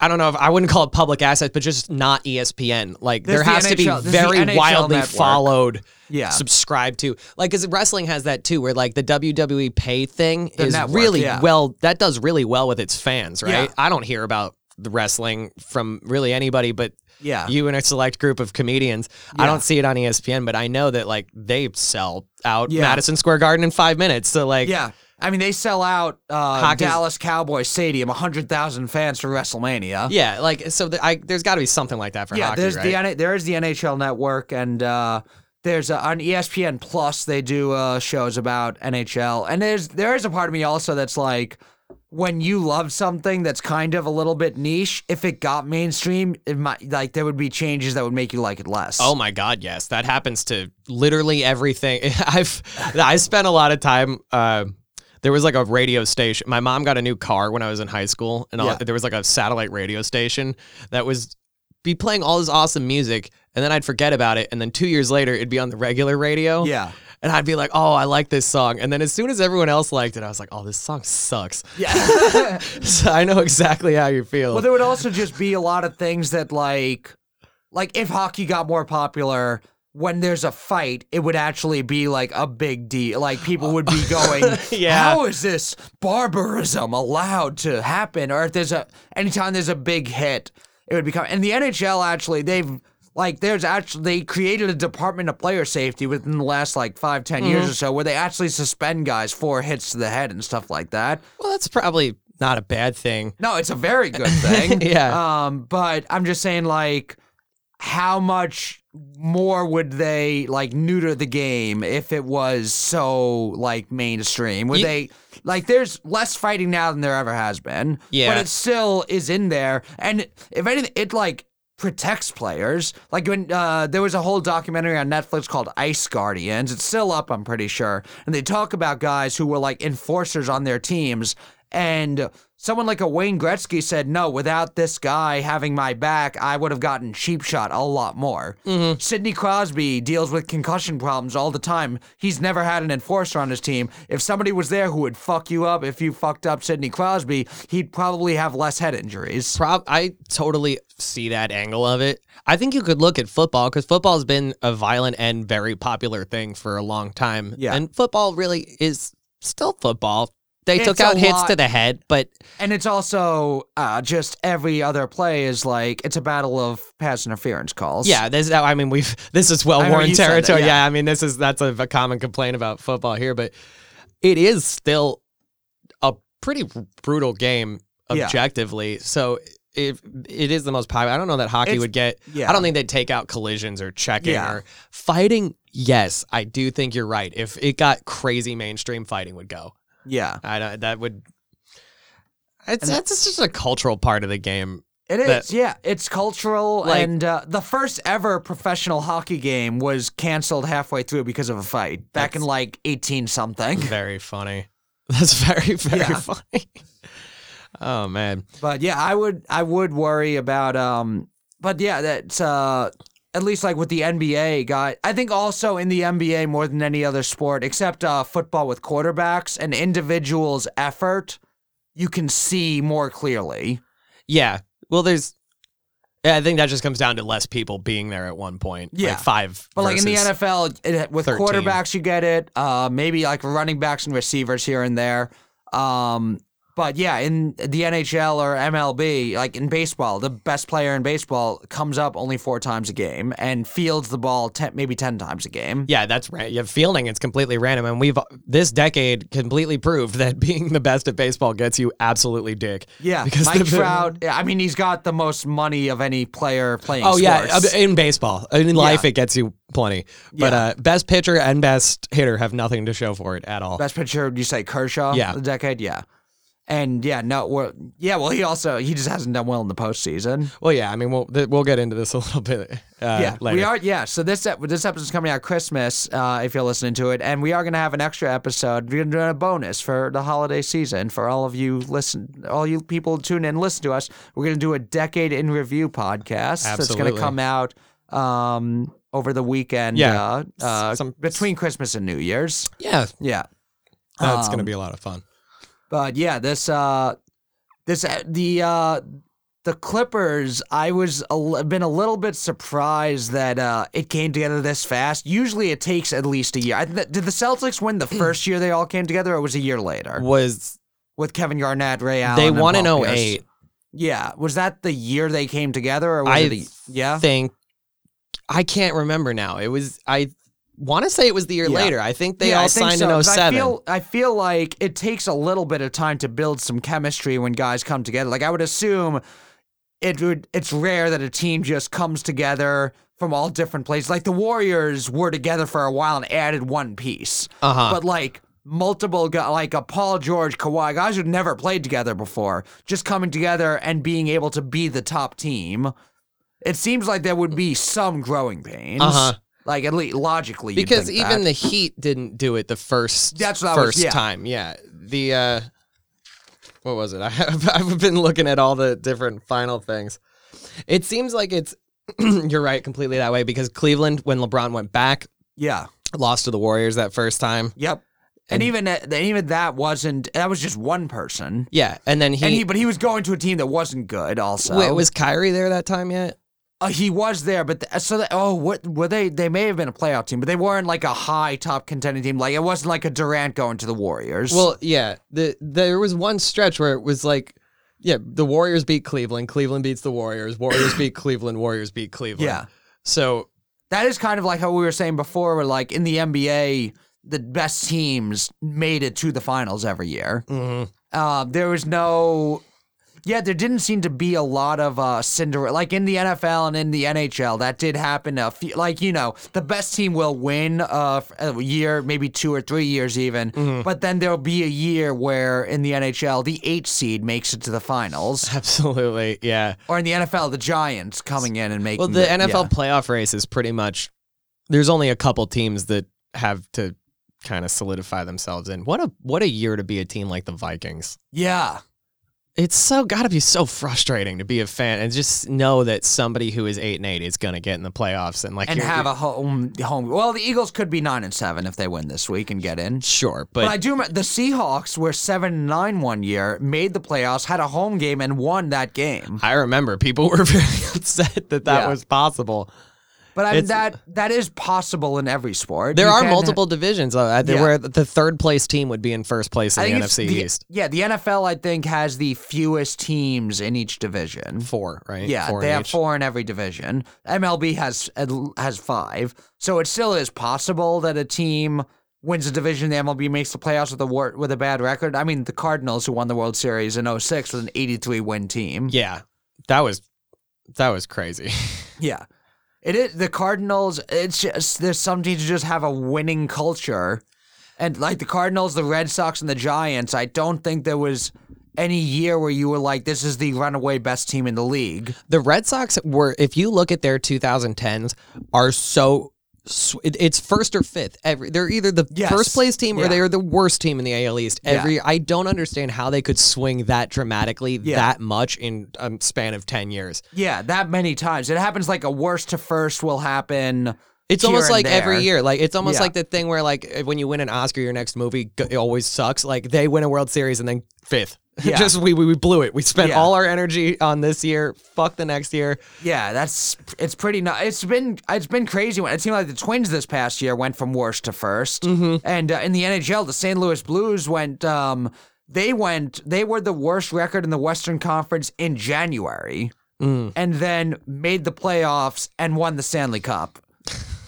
I don't know if I wouldn't call it public assets, but just not ESPN. Like There's there the has to be NHL the very wildly network. followed, Yeah. subscribed to. Like because wrestling has that too, where like the WWE pay thing The is network, really yeah. well. That does really well with its fans, right? Yeah. I don't hear about the wrestling from really anybody, but Yeah. you and a select group of comedians. I don't see it on ESPN, but I know that like they sell out Yeah. Madison Square Garden in five minutes. So like, Yeah. I mean, they sell out uh, Hockey's- Dallas Cowboys Stadium, 100,000 fans for WrestleMania. Yeah, like so. The, I there's got to be something like that for yeah, hockey, there's right? the N- there is the NHL Network, and uh, there's uh, on ESPN Plus they do uh, shows about NHL, and there's there is a part of me also that's like. When you love something that's kind of a little bit niche, if it got mainstream, it might like there would be changes that would make you like it less. oh my god, yes, that happens to literally everything. I've I spent a lot of time. Uh, there was like a radio station. My mom got a new car when I was in high school, and all- there was like a satellite radio station that was be playing all this awesome music, and then I'd forget about it, and then two years later, it'd be on the regular radio. Yeah. And I'd be like, oh, I like this song. And then as soon as everyone else liked it, I was like, oh, this song sucks. Yeah. so I know exactly how you feel. Well, there would also just be a lot of things that like, like if hockey got more popular, when there's a fight, it would actually be like a big deal. Like people would be going, Yeah. "How is this barbarism allowed to happen?" Or if there's a anytime there's a big hit, it would become. And the NHL actually, they've like there's actually they created a department of player safety within the last like five ten years or so, where they actually suspend guys for hits to the head and stuff like that. well, that's probably not a bad thing. No, it's a very good thing. Yeah. Um, but I'm just saying, like, how much more would they like neuter the game if it was so like mainstream? Would Ye- they like? There's less fighting now than there ever has been. Yeah. But it still is in there, and if anything, it like protects players. Like when uh, there was a whole documentary on Netflix called Ice Guardians. It's still up, I'm pretty sure. And they talk about guys who were like enforcers on their teams. And someone like a Wayne Gretzky said, no, without this guy having my back, I would have gotten cheap shot a lot more. Mm-hmm. Sidney Crosby deals with concussion problems all the time. He's never had an enforcer on his team. If somebody was there who would fuck you up, if you fucked up Sidney Crosby, he'd probably have less head injuries. Prob- I totally see that angle of it. I think you could look at football because football has been a violent and very popular thing for a long time. Yeah. And football really is still football. They It's took out hits lot- to the head, but And it's also uh, just every other play is like it's a battle of pass interference calls. yeah, this I mean we've this is well worn said that, territory. yeah. yeah. I mean this is that's a, a common complaint about football here, but it is still a pretty brutal game Yeah. objectively. So if it is the most popular, I don't know that hockey It's- would get. yeah. I don't think they'd take out collisions or checking Yeah. or fighting. Yes, I do think you're right. If it got crazy, mainstream fighting would go. Yeah. I don't, that would. It's And that's just a cultural part of the game. It is, that- yeah. It's cultural, Like- and uh, the first ever professional hockey game was canceled halfway through because of a fight back in like eighteen something. Very funny. That's very very Yeah. funny. Oh man. But yeah, I would I would worry about um. But yeah, that's uh. At least like with the NBA guy, I think also in the NBA more than any other sport, except uh, football with quarterbacks, an individual's effort you can see more clearly. Yeah. Well, there's. Yeah, I think that just comes down to less people being there at one point. Yeah. like five. But like in the NFL, it, with 13. quarterbacks, you get it. Uh, maybe like running backs and receivers here and there. Um, but yeah, in the NHL or MLB, like in baseball, the best player in baseball comes up only four times a game and fields the ball ten, maybe ten times a game. Yeah, that's right. You have fielding; it's completely random, and we've this decade completely proved that being the best at baseball gets you absolutely dick. Yeah, because Mike the- Trout. I mean, he's got the most money of any player playing. Oh yeah, sports. uh, in baseball, in life Yeah. it gets you plenty. But Yeah. uh, best pitcher and best hitter have nothing to show for it at all. Best pitcher, you say Kershaw? Yeah. The decade, yeah. And yeah, no, well, yeah, well, he also he just hasn't done well in the postseason. well, yeah, I mean, we'll th- we'll get into this a little bit. Uh, yeah, later. we are. Yeah, so this ep- this episode's coming out Christmas, uh, if you're listening to it, and we are gonna have an extra episode. We're gonna do a bonus for the holiday season for all of you listen, all you people tune in, listen to us. We're gonna do a decade in review podcast. That's gonna come out um, over the weekend. Yeah. uh, uh, Some- between Christmas and New Year's. Yeah, Yeah. that's gonna Um, be a lot of fun. But yeah, this uh this uh, the uh the Clippers, I was a, been a little bit surprised that uh, it came together this fast. Usually, it takes at least a year. I, th- did the Celtics win the first year they all came together, or was a year later Was with Kevin Garnett, Ray Allen? they won in Paul 08. Yeah, was that the year they came together, or was I it? A, yeah, think I can't remember now. It was I want to say it was the year Yeah. later. I think they Yeah, all think signed so, in 'cause 07. I feel, I feel like it takes a little bit of time to build some chemistry when guys come together. Like I would assume it would it's rare that a team just comes together from all different places. Like the Warriors were together for a while and added one piece. Uh-huh. But like multiple guys, like a Paul George, Kawhi, guys who'd never played together before, just coming together and being able to be the top team. It seems like there would be some growing pains. Uh-huh. Like at least logically, because even that. the Heat didn't do it the first That's what I was- first yeah. time. Yeah, the uh, what was it? I have I've been looking at all the different final things. It seems like it's you're right completely that way because Cleveland when LeBron went back yeah. lost to the Warriors that first time. Yep. And, even that, even that wasn't that was just one person. Yeah, and then he, and he but he was going to a team that wasn't good also. wait, was Kyrie there that time yet? Uh, he was there but th- so that, oh what were they they may have been a playoff team but they weren't like a high top contending team like it wasn't like a Durant going to the Warriors. Well, yeah. The there was one stretch where it was like, yeah, the Warriors beat Cleveland, Cleveland beats the Warriors, Warriors beat Cleveland, Warriors beat Cleveland. yeah. So That is kind of like how we were saying before where like in the NBA the best teams made it to the finals every year. mhm. Uh, there was no. Yeah, there didn't seem to be a lot of uh, Cinderella. Like in the NFL and in the NHL, that did happen. A few, like, you know, the best team will win uh, a year, maybe two or three years even. Mm-hmm. But then there'll be a year where in the NHL, the eight seed makes it to the finals. absolutely, yeah. Or in the NFL, the Giants coming in and making Well, the NFL yeah. playoff race is pretty much. There's only a couple teams that have to kind of solidify themselves in. What a what a year to be a team like the Vikings. Yeah. It's so got to be so frustrating to be a fan and just know that somebody who is eight and eight is gonna get in the playoffs and like And you're- have a home home. Well, the Eagles could be nine and seven if they win this week and get in. sure, But, I do remember the Seahawks were seven and nine one year, made the playoffs, had a home game, and won that game. I remember people were very upset that that Yeah. was possible. But I mean It's- that that is possible in every sport. There You are can- multiple divisions uh, Yeah. where the third place team would be in first place in the NFC the- East. Yeah, the NFL I think has the fewest teams in each division. Four, right? Yeah, four they have each. four in every division. MLB has has five, so it still is possible that a team wins a division. The MLB makes the playoffs with a wor- with a bad record. I mean, the Cardinals who won the World Series in 06 with an 83 win team. Yeah, that was that was crazy. Yeah. It is the Cardinals, it's just there's some teams just have a winning culture. And like the Cardinals, the Red Sox and the Giants, I don't think there was any year where you were like this is the runaway best team in the league. the Red Sox were, if you look at their 2010s, are so. Sw- it- It's first or fifth. Every they're either the Yes. first place team or they are the worst team in the AL East. Yeah. Every I don't understand how they could swing that dramatically Yeah. that much in a span of ten years. Yeah, that many times. It happens like a worst to first will happen It's almost like every year. Like it's almost Yeah. like the thing where like when you win an Oscar, your next movie it always sucks. Like they win a World Series and then fifth. Yeah. Just we, we we blew it. We spent Yeah. all our energy on this year. Fuck the next year. Yeah, that's it's pretty. nu- It's been it's been crazy. When it seemed like the Twins this past year went from worst to 1st Mm-hmm. and uh, in the NHL, the St. Louis Blues went. Um, they went. They were the worst record in the Western Conference in January, Mm. and then made the playoffs and won the Stanley Cup.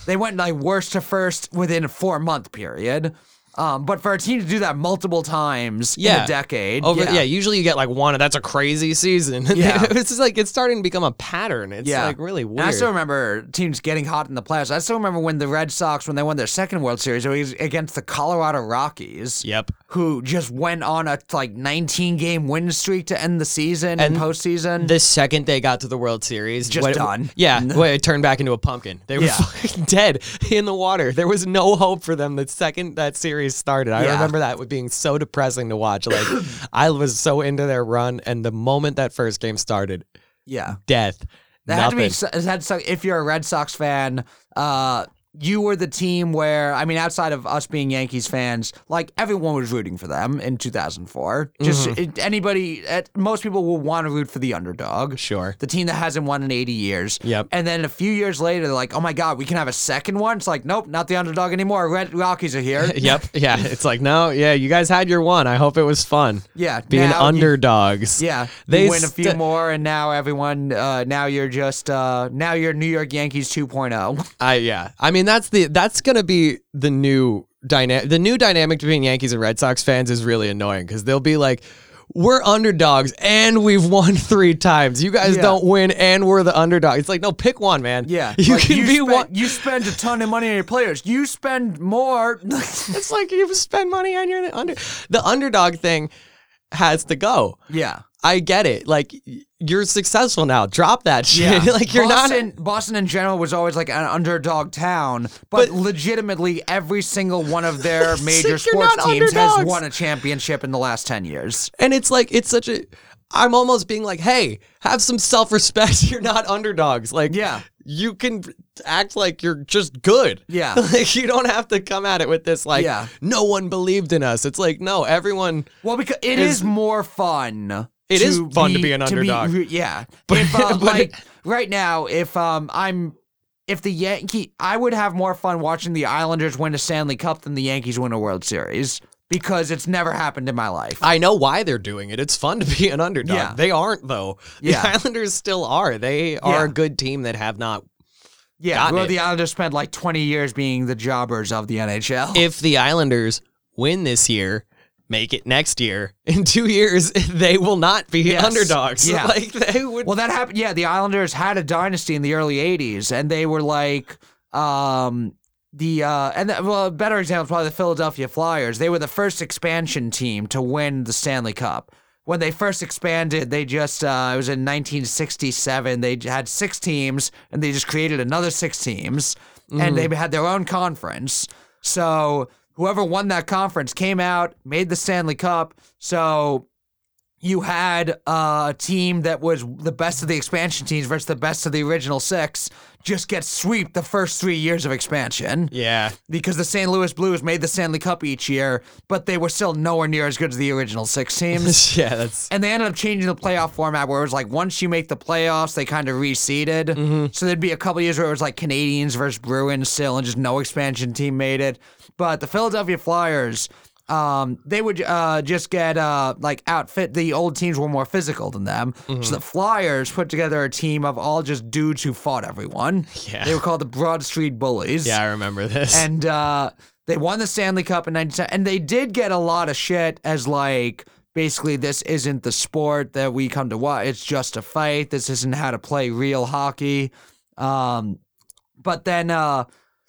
They went like worst to first within a four month period. Um, but for a team to do that multiple times in a decade, Over yeah. usually you get like one and that's a crazy season. Yeah. it's just like it's starting to become a pattern. It's like really And weird. I still remember teams getting hot in the playoffs. I still remember when the Red Sox, when they won their second World Series, it was against the Colorado Rockies. Yep. Who just went on a like 19 game win streak to end the season and And postseason. The second they got to the World Series, Just when it- done. Yeah, when it turned back into a pumpkin. They were Yeah. dead in the water. There was no hope for them the second that series started. I Yeah. remember that with being so depressing to watch. Like I was so into their run, and the moment that first game started, yeah. death. That had to be. su- it had to if you're a Red Sox fan, uh, you were the team where I mean, outside of us being Yankees fans, like everyone was rooting for them in 2004. Just Mm-hmm. it, anybody, uh, most people will want to root for the underdog. Sure. the team that hasn't won in 80 years. Yep. And then a few years later, they're like, "Oh my God, we can have a second one." It's like, nope, not the underdog anymore. Red Rockies are here. Yep. Yeah. It's like no. Yeah. You guys had your one. I hope it was fun. Yeah, Being now you- underdogs. Yeah, They win a few more, and now everyone, uh, now you're just, uh, now you're New York Yankees oh. 2.0. I yeah. I mean that's the that's gonna be the new dynamic. The new dynamic between Yankees and Red Sox fans is really annoying because they'll be like, "We're underdogs and we've won three times. You guys Yeah. don't win and we're the underdog." It's like, no, pick one, man. Yeah, you like, can you be spend, one. You spend a ton of money on your players. You spend more. It's like you spend money on your under. The underdog thing has to go. yeah. I get it. Like y- you're successful now. Drop that shit. Yeah, like you're Boston, not. Boston in general was always like an underdog town, but, But- legitimately every single one of their major like sports teams has won a championship in the last ten years. And it's like it's such a I'm almost being like, "Hey, have some self-respect. You're not underdogs." Like Yeah. you can act like you're just good. Yeah. like you don't have to come at it with this like Yeah. no one believed in us. It's like, "No, everyone Well, because it Is- is, more fun. It is fun to be an underdog. re- yeah, But- if, uh, but- like right now, if um I'm. If the Yankee, I would have more fun watching the Islanders win a Stanley Cup than the Yankees win a World Series because it's never happened in my life. I know why they're doing it. It's fun to be an underdog. Yeah. They aren't though. Yeah. The Islanders still are. They are Yeah. a good team that have not yeah, well, the Islanders spent like 20 years being the jobbers of the NHL. if the Islanders win this year, make it next year, in two years, they will not be Yes. underdogs. Yeah. Like they would. Well, that happened. Yeah, the Islanders had a dynasty in the early '80s, and they were like, um, the uh, and the, well, a better example is probably the Philadelphia Flyers. They were the first expansion team to win the Stanley Cup. When they first expanded, they just uh, it was in 1967. They had six teams, and they just created another six teams, and they had their own conference. So whoever won that conference came out, made the Stanley Cup. So you had a team that was the best of the expansion teams versus the best of the original six just get sweep the first three years of expansion yeah. because the St. Louis Blues made the Stanley Cup each year, but they were still nowhere near as good as the original six teams. yeah, that's And they ended up changing the playoff format where it was like once you make the playoffs, they kind of reseeded. Mm-hmm. So there'd be a couple years where it was like Canadiens versus Bruins still, and just no expansion team made it. But the Philadelphia Flyers, um, they would uh, just get uh, like outfit. The old teams were more physical than them. Mm-hmm. So the Flyers put together a team of all just dudes who fought everyone. Yeah. They were called the Broad Street Bullies yeah. I remember this. and uh, they won the Stanley Cup in '97, and they did get a lot of shit as like basically this isn't the sport that we come to watch. It's just a fight. This isn't how to play real hockey. Um, but then uh,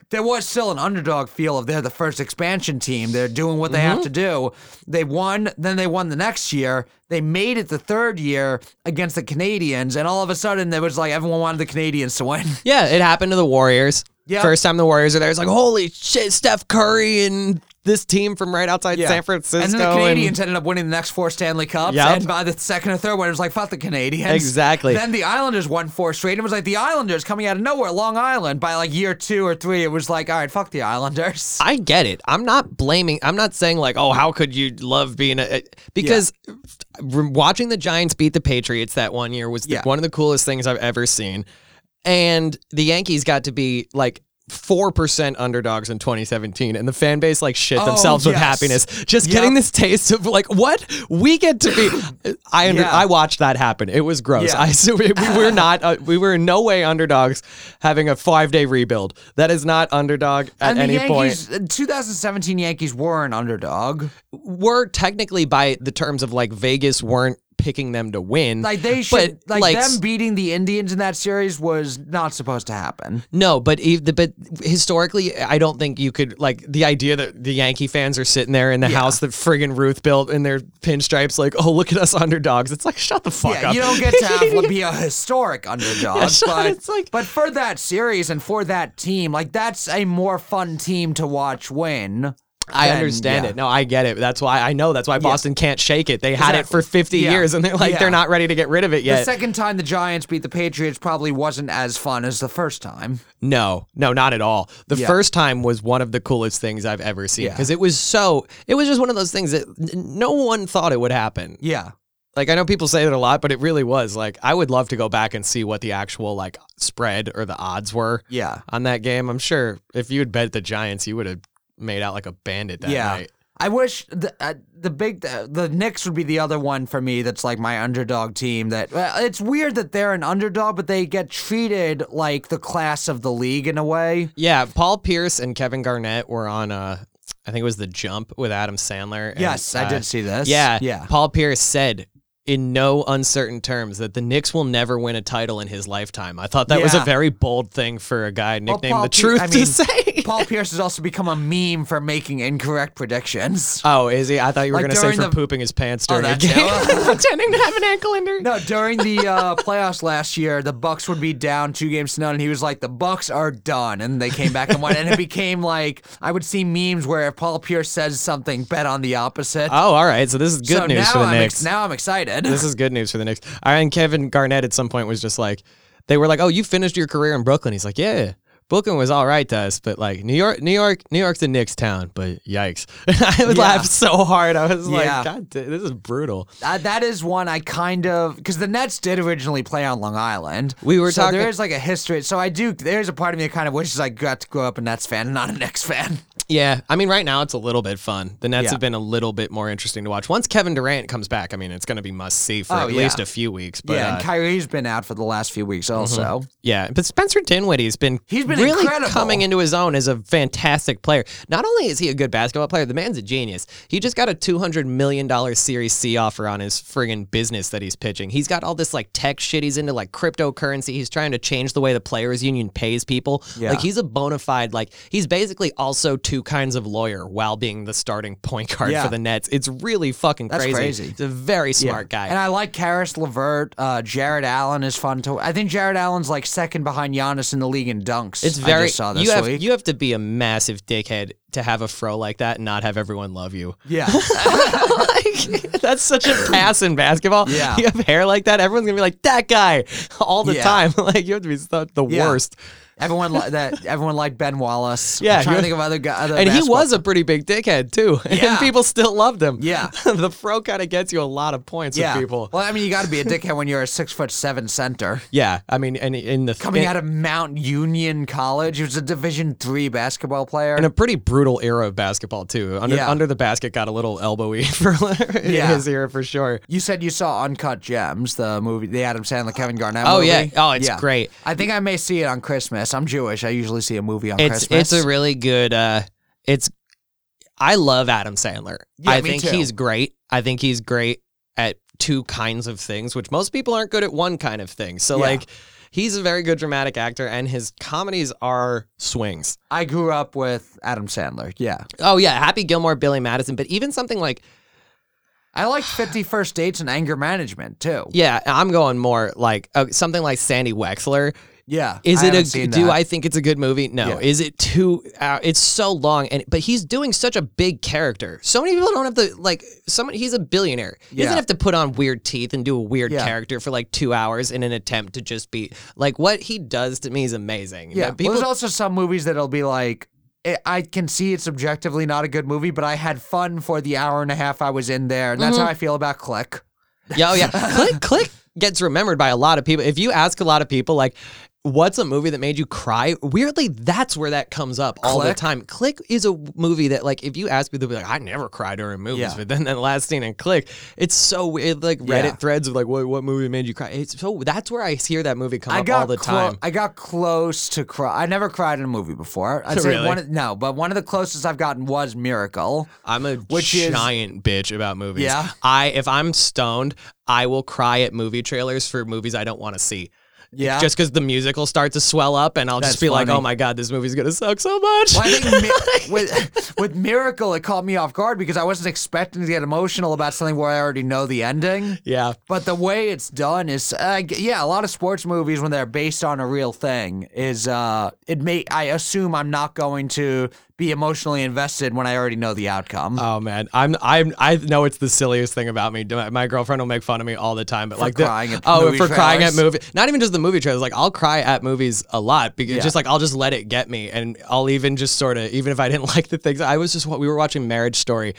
there was still an underdog feel of they're the first expansion team. They're doing what they have mm-hmm. to do. They won, then they won the next year. They made it the third year against the Canadiens, and all of a sudden there was like everyone wanted the Canadiens to win. yeah, it happened to the Warriors. Yeah. First time the Warriors are there, it's like, holy shit, Steph Curry and this team from right outside San Francisco. And then the Canadiens ended up winning the next four Stanley Cups. Yep. And by the second or third one, it was like, fuck the Canadiens. Exactly. Then the Islanders won four straight. And it was like the Islanders coming out of nowhere, Long Island. By like year two or three, it was like, all right, fuck the Islanders. I get it. I'm not blaming. I'm not saying like, oh, how could you love being a because r- watching the Giants beat the Patriots that one year was the, Yeah. one of the coolest things I've ever seen, and the Yankees got to be like. Four percent underdogs in 2017, and the fan base like shit Oh, themselves with happiness. Just Yep. getting this taste of like what we get to be. I under, Yeah. I watched that happen. It was gross. Yeah. I so we, we were not. Uh, we were in no way underdogs having a five day rebuild. That is not underdog at any point. Yankees, uh, 2017 Yankees were an underdog. were technically by the terms of like Vegas weren't picking them to win. Like they should, but, like, them beating the Indians in that series was not supposed to happen. no, but but historically, I don't think you could like the idea that the Yankee fans are sitting there in the house that friggin' Ruth built in their pinstripes, like, oh look at us underdogs. It's like shut the fuck Yeah, up. you don't get to have, be a historic underdog, Yeah, but it's like- but for that series and for that team, like that's a more fun team to watch win. I understand yeah. it. No, I get it. That's why I know. That's why Boston can't shake it. They had it for 50 Yeah. years, and they're like Yeah. they're not ready to get rid of it yet. The second time the Giants beat the Patriots probably wasn't as fun as the first time. No, no, not at all. The Yeah. first time was one of the coolest things I've ever seen Yeah. because it was so. It was just one of those things that n- no one thought it would happen. Yeah. Like I know people say that a lot, but it really was. Like I would love to go back and see what the actual like spread or the odds were Yeah. on that game. I'm sure if you had bet the Giants, you would have made out like a bandit that yeah. night. I wish the uh, the big the, the Knicks would be the other one for me. That's like my underdog team. That well, it's weird that they're an underdog, but they get treated like the class of the league in a way. Yeah, Paul Pierce and Kevin Garnett were on uh I think it was the jump with Adam Sandler. and, Yes, I uh, did see this. Yeah, yeah. Paul Pierce said in no uncertain terms that the Knicks will never win a title in his lifetime. I thought that was a very bold thing for a guy nicknamed Paul the Truth I to mean, say. Paul Pierce has also become a meme for making incorrect predictions. Oh, is he? I thought you were Like going to say for the- pooping his pants Oh, during a game, pretending to have an ankle injury. No, during the uh, playoffs last year, the Bucks would be down two games to none, and he was like, "The Bucks are done," and they came back and won, and it became like I would see memes where if Paul Pierce says something, bet on the opposite. Oh, all right. So this is good so news for the I'm Knicks. Ex- now I'm excited. This is good news for the Knicks. Right, and Kevin Garnett at some point was just like, they were like, "Oh, you finished your career in Brooklyn." He's like, "Yeah." Brooklyn was all right to us, but like New York, New York, New York's a Knicks town. But yikes, I would Yeah. laugh so hard. I was Yeah. like, God, this is brutal. Uh, that is one I kind of because the Nets did originally play on Long Island. We were so talking- There is like a history. So I do. There's a part of me that kind of wishes I got to grow up a Nets fan and not a Knicks fan. Yeah, I mean, right now it's a little bit fun. The Nets Yeah. have been a little bit more interesting to watch. Once Kevin Durant comes back, I mean, it's going to be must see for Oh, at yeah. least a few weeks. But yeah, yeah, and Kyrie's been out for the last few weeks also. yeah, but Spencer Dinwiddie's been He's been really incredible. coming into his own as a fantastic player. Not only is he a good basketball player, the man's a genius. He just got a two hundred million dollar Series C offer on his friggin' business that he's pitching. He's got all this like tech shit. He's into like cryptocurrency. He's trying to change the way the players union pays people. Yeah. Like he's a bona fide like he's basically also two kinds of lawyer while being the starting point guard Yeah. for the Nets. It's really fucking That's crazy. crazy. He's a very smart guy. And I like Caris LeVert. Uh, Jarrett Allen is fun to. I think Jarrett Allen's like second behind Giannis in the league in dunks. It's I very just saw this you have week. you have to be a massive dickhead to have a fro like that and not have everyone love you. yeah. like, that's such a pass in basketball. Yeah. You have hair like that, everyone's gonna be like that guy all the Yeah. time. like you have to be the Yeah. worst. Everyone li- that everyone liked Ben Wallace. Yeah, I'm trying to think of other guys. And he was a pretty big dickhead too, Yeah. and people still loved him. Yeah. the fro kind of gets you a lot of points yeah. with people. Yeah. Well, I mean, you got to be a dickhead when you're a six foot seven center. Yeah, I mean, and in the Coming in, out of Mount Union College, he was a Division three basketball player. in a pretty brutal era of basketball too. Under Yeah. under the basket got a little elbowy for in Yeah. his era for sure. you said you saw Uncut Gems, the movie, the Adam Sandler, Kevin Garnett movie. Oh, movie. yeah. Oh, it's great. I think I may see it on Christmas. I'm Jewish. I usually see a movie on It's Christmas. it's a really good. uh It's I love Adam Sandler. Yeah, I me think too. he's great. I think he's great at two kinds of things, which most people aren't good at one kind of thing. So Yeah. like. He's a very good dramatic actor, and his comedies are swings. I grew up with Adam Sandler. Yeah. Oh yeah, Happy Gilmore, Billy Madison, but even something like I liked 50 First Dates and Anger Management too. Yeah, I'm going more like uh, something like Sandy Wexler. Yeah. Is I it a? Do that. I think it's a good movie? No. Yeah. Is it too? Uh, it's so long, and but he's doing such a big character. So many people don't have to like. Someone he's a billionaire. He Yeah. doesn't have to put on weird teeth and do a weird Yeah. character for like two hours in an attempt to just be like what he does to me is amazing. Yeah. But people. well, there's also some movies that'll be like, I- I can see it's objectively not a good movie, but I had fun for the hour and a half I was in there. And that's Mm-hmm. how I feel about Click. Yeah, oh yeah. Click Click gets remembered by a lot of people. If you ask a lot of people like what's a movie that made you cry? Weirdly, that's where that comes up all the time. Click is a movie that like if you ask people they'll be like I never cry during movies, Yeah. but then that last scene in Click, it's so weird like Reddit Yeah. threads of like what what movie made you cry? It's so that's where I hear that movie come I up got all the clo- time. I got close to cry. I never cried in a movie before. I'd say Really? one. Of, no, but one of the closest I've gotten was Miracle. I'm a Which is- giant bitch about movies. Yeah? I if I'm stoned, I will cry at movie trailers for movies I don't want to see. Yeah. Just because the music will start to swell up, and I'll That's just be like, "Oh my god, this movie's gonna suck so much." Well, I think mi- with with Miracle, it caught me off guard because I wasn't expecting to get emotional about something where I already know the ending. yeah, But the way it's done is, uh, yeah, a lot of sports movies when they're based on a real thing is, uh, it may. I assume I'm not going to be emotionally invested when I already know the outcome. Oh man, I'm I'm I know it's the silliest thing about me. My my girlfriend will make fun of me all the time, but like the- crying at oh for crying at trailers? movie, not even just the movie trailers. Like I'll cry at movies a lot because Yeah. just like I'll just let it get me, and I'll even just sort of even if I didn't like the things. I was just we were watching Marriage Story,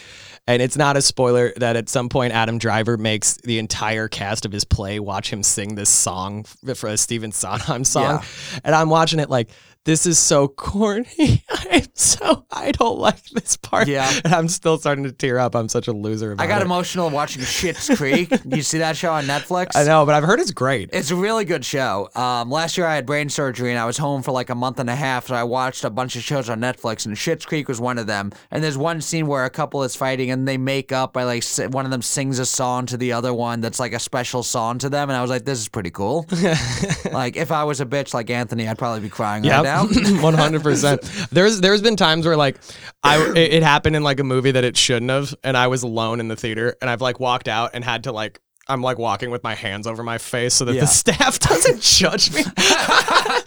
and it's not a spoiler that at some point Adam Driver makes the entire cast of his play watch him sing this song for a Stephen Sondheim song, and I'm watching it like. This is so corny. I'm so I don't like this part. Yeah. And I'm still starting to tear up. I'm such a loser about I got it. emotional watching Schitt's Creek. you see that show on Netflix? I know, but I've heard it's great. It's a really good show. Um, last year I had brain surgery and I was home for like a month and a half, so I watched a bunch of shows on Netflix, and Schitt's Creek was one of them. And there's one scene where a couple is fighting and they make up by like one of them sings a song to the other one that's like a special song to them, and I was like, this is pretty cool. like if I was a bitch like Anthony, I'd probably be crying right now. one hundred percent. There's there's been times where like I it, it happened in like a movie that it shouldn't have, and I was alone in the theater, and I've like walked out and had to like. I'm like walking with my hands over my face so that Yeah. the staff doesn't judge me.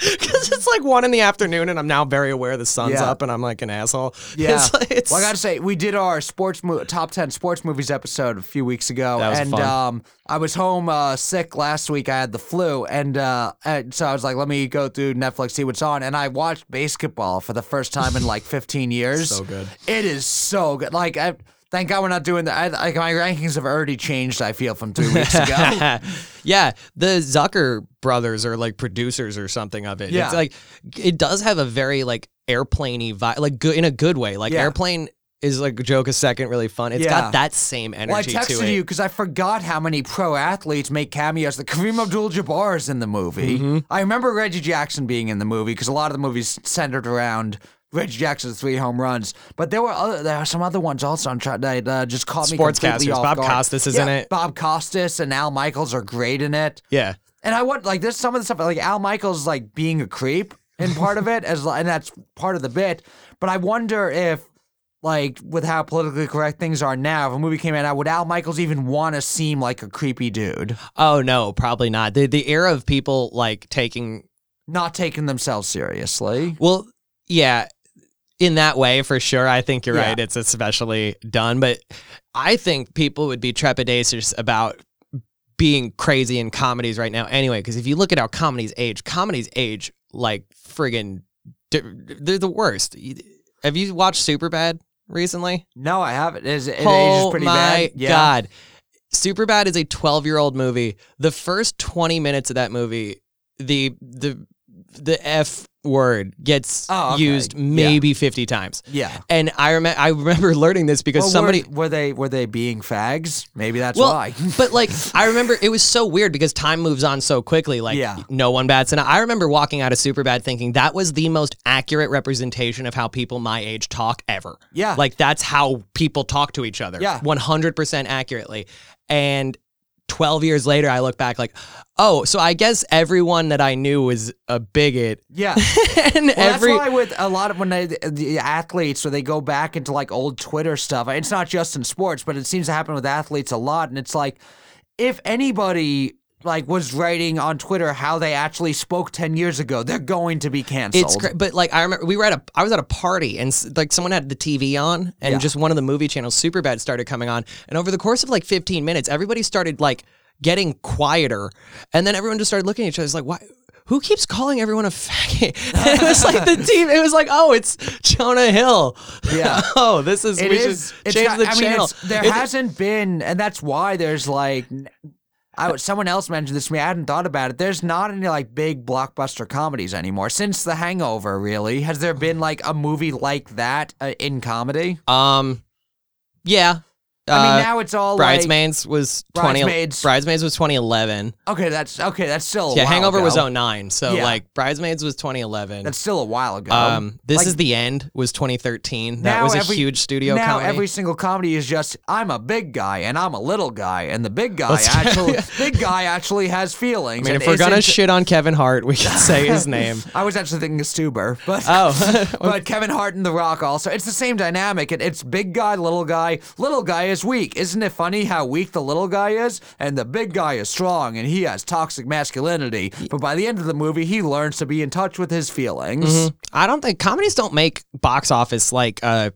Because it's like one in the afternoon and I'm now very aware the sun's Yeah. up and I'm like an asshole. Yeah. It's, it's- well, I gotta say, we did our sports mo- top ten sports movies episode a few weeks ago, and um, I was home uh, sick last week. I had the flu, and, uh, and so I was like, let me go through Netflix, see what's on, and I watched BASEketball for the first time in like 15 years. So good. It is so good. Like, I, thank God we're not doing that. I, like my rankings have already changed. I feel from three weeks ago. yeah, the Zucker brothers are like producers or something of it. Yeah. It's like it does have a very like airplaney vibe, like good in a good way. Like Yeah. airplane is like a joke a second really fun. It's Yeah. got that same energy Well, I texted you because I forgot how many pro athletes make cameos. The Kareem Abdul-Jabbar is in the movie. Mm-hmm. I remember Reggie Jackson being in the movie because a lot of the movies centered around Reggie Jackson's three home runs. But there were other, there are some other ones also on tra- that uh, just caught me completely off Bob guard. Costas is Yeah, in it. Bob Costas and Al Michaels are great in it. Yeah. And I want like there's some of the stuff like Al Michaels like being a creep in part of it as and that's part of the bit. But I wonder if like with how politically correct things are now, if a movie came out would Al Michaels even want to seem like a creepy dude, Oh no, probably not. The the era of people like taking not taking themselves seriously? well, yeah, in that way for sure. I think you're Yeah. right. It's especially done, but I think people would be trepidatious about being crazy in comedies right now anyway because if you look at how comedies age comedies age like friggin' they're the worst have you watched superbad recently No, I haven't. Is it, it oh ages pretty my bad? Yeah. god superbad is a 12 year old movie the first 20 minutes of that movie the the the f word gets Oh, okay. used Yeah. maybe 50 times Yeah. and i remember i remember learning this because Well, somebody were, were they were they being fags? Maybe that's well, why. but like I remember it was so weird because time moves on so quickly. Like Yeah. no one bats an eye. I remember walking out of Superbad thinking that was the most accurate representation of how people my age talk ever. Yeah. Like that's how people talk to each other. Yeah. 100% accurately. And 12 years later I look back like, "Oh, so I guess everyone that I knew was a bigot." yeah. and Well, every that's why with a lot of when they, the athletes or they go back into like old Twitter stuff. It's not just in sports, but it seems to happen with athletes a lot. And it's like, if anybody like was writing on Twitter how they actually spoke 10 years ago. They're going to be canceled. It's great, but like I remember we were at a I was at a party and like someone had the TV on and Yeah. just one of the movie channels Superbad started coming on and over the course of like 15 minutes everybody started like getting quieter and then everyone just started looking at each other it's like why who keeps calling everyone a faggot? And it was like the team. It was like, oh, it's Jonah Hill. Yeah. oh, this is. It we is. should It's change the I mean, channel. it's, there It- hasn't been, and that's why there's like. I, someone else mentioned this to me. I hadn't thought about it. There's not any like big blockbuster comedies anymore since The Hangover. Really, has there been like a movie like that uh, in comedy? Um, yeah. I mean, Uh, now it's all Bridesmaids was 20 Bridesmaids. Bridesmaids was 2011. okay. That's okay. That's still a yeah, Hangover was 09. So Yeah. like Bridesmaids was 2011. That's still a while ago. um, This Like, is the end was 2013. That was a every- huge studio now comedy. every single comedy is just I'm a big guy and I'm a little guy and the big guy Let's- actually big guy actually has feelings. I mean, if we're gonna shit on Kevin Hart, we should say his name. I was actually thinking of Stuber, but Oh, but Kevin Hart and The Rock also. It's the same dynamic. It, it's big guy, little guy. Little guy is weak. Isn't it funny how weak the little guy is? And the big guy is strong and he has toxic masculinity. But by the end of the movie, he learns to be in touch with his feelings. I don't think comedies don't make box office like uh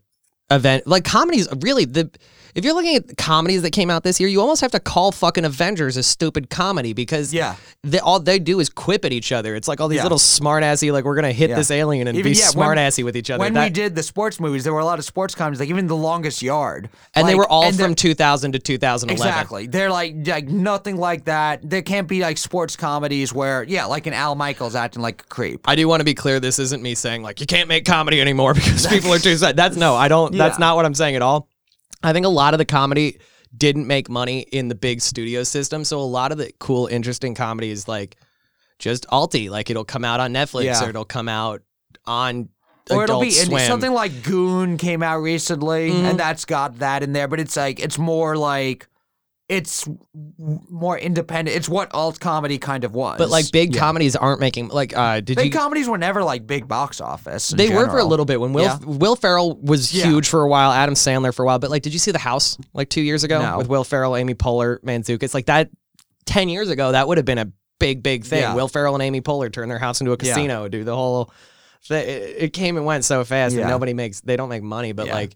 event like comedies really the if you're looking at comedies that came out this year, you almost have to call fucking Avengers a stupid comedy because Yeah. they, all they do is quip at each other. It's like all these Yeah. little smart assy like we're gonna hit Yeah. this alien and Even- be yeah, when- smart assy with each other. When we did the sports movies, there were a lot of sports comedies, like even The Longest Yard. and they were all from 2000 to 2011. Exactly. They're like like nothing like that. There can't be like sports comedies where yeah, like an Al Michaels acting like a creep. I do want to be clear. This isn't me saying like you can't make comedy anymore because people are too sad. That's no, I don't. That's not what I'm saying at all. I think a lot of the comedy didn't make money in the big studio system, so a lot of the cool, interesting comedy is like just alti. Like it'll come out on Netflix Yeah. or it'll come out on or it'll Adult be indie. Something like Goon came out recently, Mm-hmm. and that's got that in there. But it's like it's more like it's more independent. It's what alt comedy kind of was. but like big Yeah. comedies aren't making like. uh Did you big you? comedies were never like big box office. They were for a little bit when Will Yeah. Will Ferrell was Yeah. huge for a while, Adam Sandler for a while. But like, did you see The House like two years ago No. with Will Ferrell, Amy Poehler, Mantzoukas? Like that, ten years ago, that would have been a big, big thing. Will Ferrell and Amy Poehler turn their house into a casino, do the whole. It, it came and went so fast, and nobody makes. They don't make money, but like,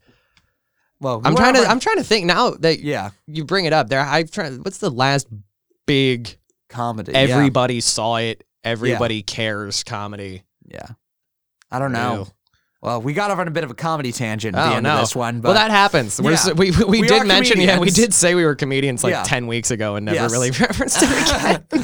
Well, I'm trying to. I'm trying to think now that yeah you bring it up. There, I try. What's the last big? comedy. yeah. Everybody saw it. Everybody cares comedy. Yeah. I don't know. Ew. Well, we got off on a bit of a comedy tangent at the Oh end no! of this one, but well, that happens. We're, Yeah. s- we we, we We did mention, yeah, we did say we were comedians like Yeah. ten weeks ago and never Yes. really referenced it again.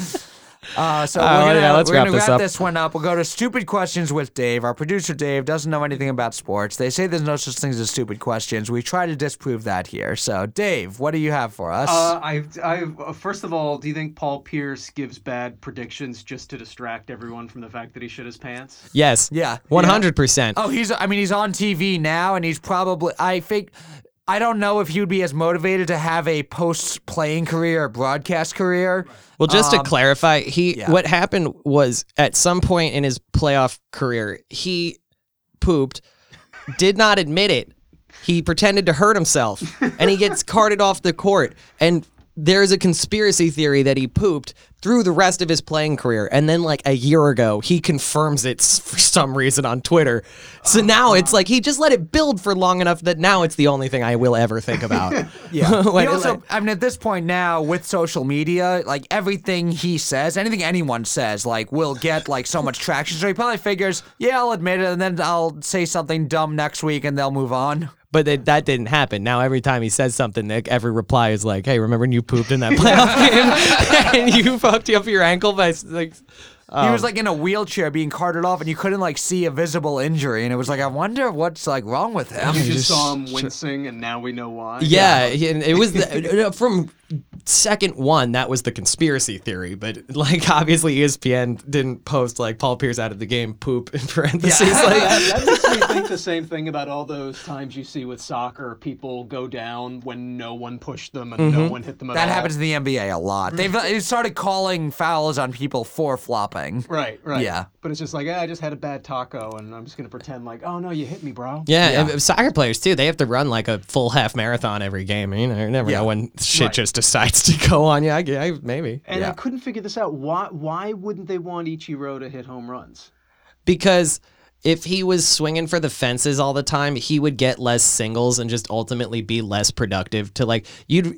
Uh, so Uh, we're gonna, yeah, let's we're wrap gonna this wrap up. this one up. We'll go to stupid questions with Dave. Our producer Dave doesn't know anything about sports. They say there's no such things as stupid questions. We try to disprove that here. So, Dave, what do you have for us? Uh, I, I, uh, first of all, do you think Paul Pierce gives bad predictions just to distract everyone from the fact that he shit his pants? yes, yeah. hundred percent. Oh, he's. I mean, he's on TV now, and he's probably. I think. I don't know if would be as motivated to have a post-playing career or broadcast career. Well, just to Um, clarify, he yeah. what happened was at some point in his playoff career, he pooped, did not admit it. He pretended to hurt himself, and he gets carted off the court. And there's a conspiracy theory that he pooped through the rest of his playing career. And then, like a year ago, he confirms it for some reason on Twitter. So now it's like he just let it build for long enough that now it's the only thing I will ever think about. Yeah. When- he also, like- I mean, at this point now with social media, like everything he says, anything anyone says, like will get like so much traction. So he probably figures, yeah, I'll admit it, and then I'll say something dumb next week, and they'll move on. But it, that didn't happen. Now every time he says something, like, every reply is like, "Hey, remember when you pooped in that playoff game and you fucked up your ankle by s- like." he Um, was like in a wheelchair being carted off, and you couldn't like see a visible injury, and it was like, I wonder what's like wrong with him. You just saw him wincing, and now we know why. Yeah, he- and it was the, from second one that was the conspiracy theory, but like obviously ESPN didn't post like Paul Pierce out of the game poop in parentheses. Like, that, that makes me think the same thing about all those times you see with soccer, people go down when no one pushed them and no mm-hmm. one hit them at That all. happens in the NBA a lot. They've they started calling fouls on people for flopping. Right, right. Yeah. But it's just like, yeah, I just had a bad taco, and I'm just gonna pretend like, oh no, you hit me, bro. yeah, and soccer players too. They have to run like a full half marathon every game. You know, you never Yeah. know when shit Right. just decides to go on. Yeah, I, I, maybe. And I couldn't figure this out. Why why wouldn't they want Ichiro to hit home runs? because if he was swinging for the fences all the time, he would get less singles and just ultimately be less productive. To like you'd,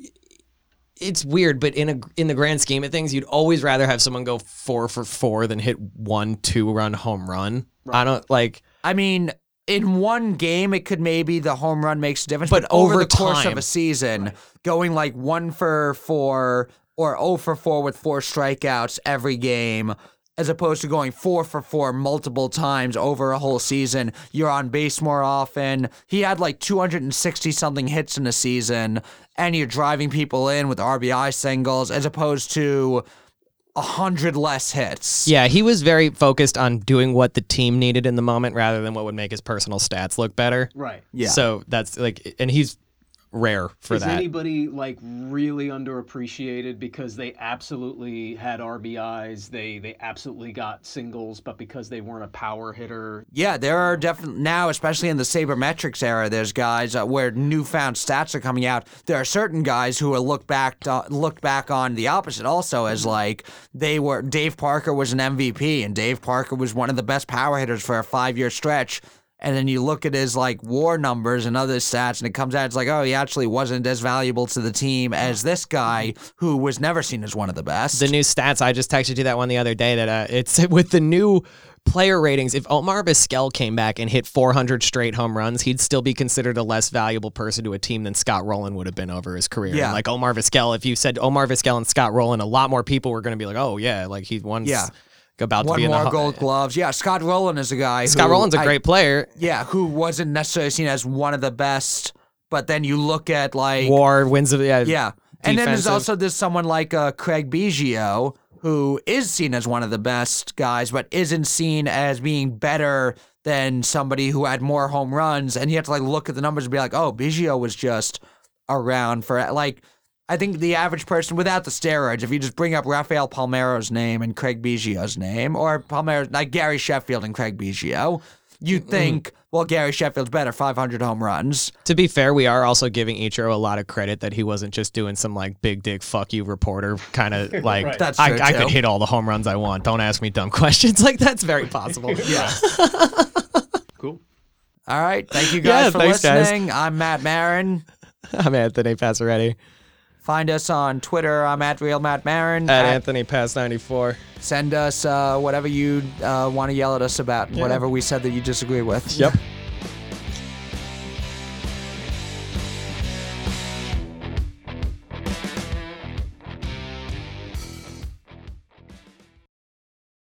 it's weird, but in a in the grand scheme of things, you'd always rather have someone go four for four than hit one two run home run. I don't like. I mean, in one game, it could maybe the home run makes a difference, But but, over, over the course time- of a season, going like one for four or 0 for four with four strikeouts every game, as opposed to going four for four multiple times over a whole season, you're on base more often. He had like 260 something hits in a season, and you're driving people in with RBI singles, as opposed to a hundred less hits. Yeah, he was very focused on doing what the team needed in the moment rather than what would make his personal stats look better. Right. Yeah. So that's like, and he's rare for Is that. anybody like really underappreciated because they absolutely had RBIs, they they absolutely got singles, but because they weren't a power hitter, Yeah, there are definitely now, especially in the sabermetrics era. There's guys uh, where newfound stats are coming out. There are certain guys who are looked back to, looked back on the opposite also as like they were. Dave Parker was an MVP, and Dave Parker was one of the best power hitters for a five year stretch. And then you look at his like WAR numbers and other stats, and it comes out it's like, oh, he actually wasn't as valuable to the team as this guy who was never seen as one of the best. the new stats. I just texted you that one the other day. That uh, it's with the new player ratings. If Omar Vizquel came back and hit 400 straight home runs, he'd still be considered a less valuable person to a team than Scott Rolen would have been over his career. Yeah. And like Omar Vizquel, if you said Omar Vizquel and Scott Rolen, a lot more people were going to be like, oh yeah, like he won. Yeah. About to one be in the more Gold Gloves. Yeah, Scott Rolen is a guy. Scott who Rolen's a I- great player. Yeah, who wasn't necessarily seen as one of the best, but then you look at like WAR wins of yeah. yeah, and then there's also there's someone like uh, Craig Biggio who is seen as one of the best guys, but isn't seen as being better than somebody who had more home runs, and you have to like look at the numbers and be like, oh, Biggio was just around for like. I think the average person without the steroids, if you just bring up Rafael Palmeiro's name and Craig Biggio's name, or Palmeiro, like Gary Sheffield and Craig Biggio, you'd think, well, Gary Sheffield's better, 500 home runs. To be fair, we are also giving Ichiro a lot of credit that he wasn't just doing some like big dick fuck you reporter kind of like That's I, I could hit all the home runs I want. Don't ask me dumb questions. Like that's very possible. Yeah. cool. All right. Thank you Yeah, guys for thanks, guys. listening. I'm Matt Marin. I'm Anthony Passaretti Find us on Twitter. I'm at Real Matt Marin. at At- Anthony Pass 94. Send us uh, whatever you uh, want to yell at us about, whatever we said that you disagree with. Yep.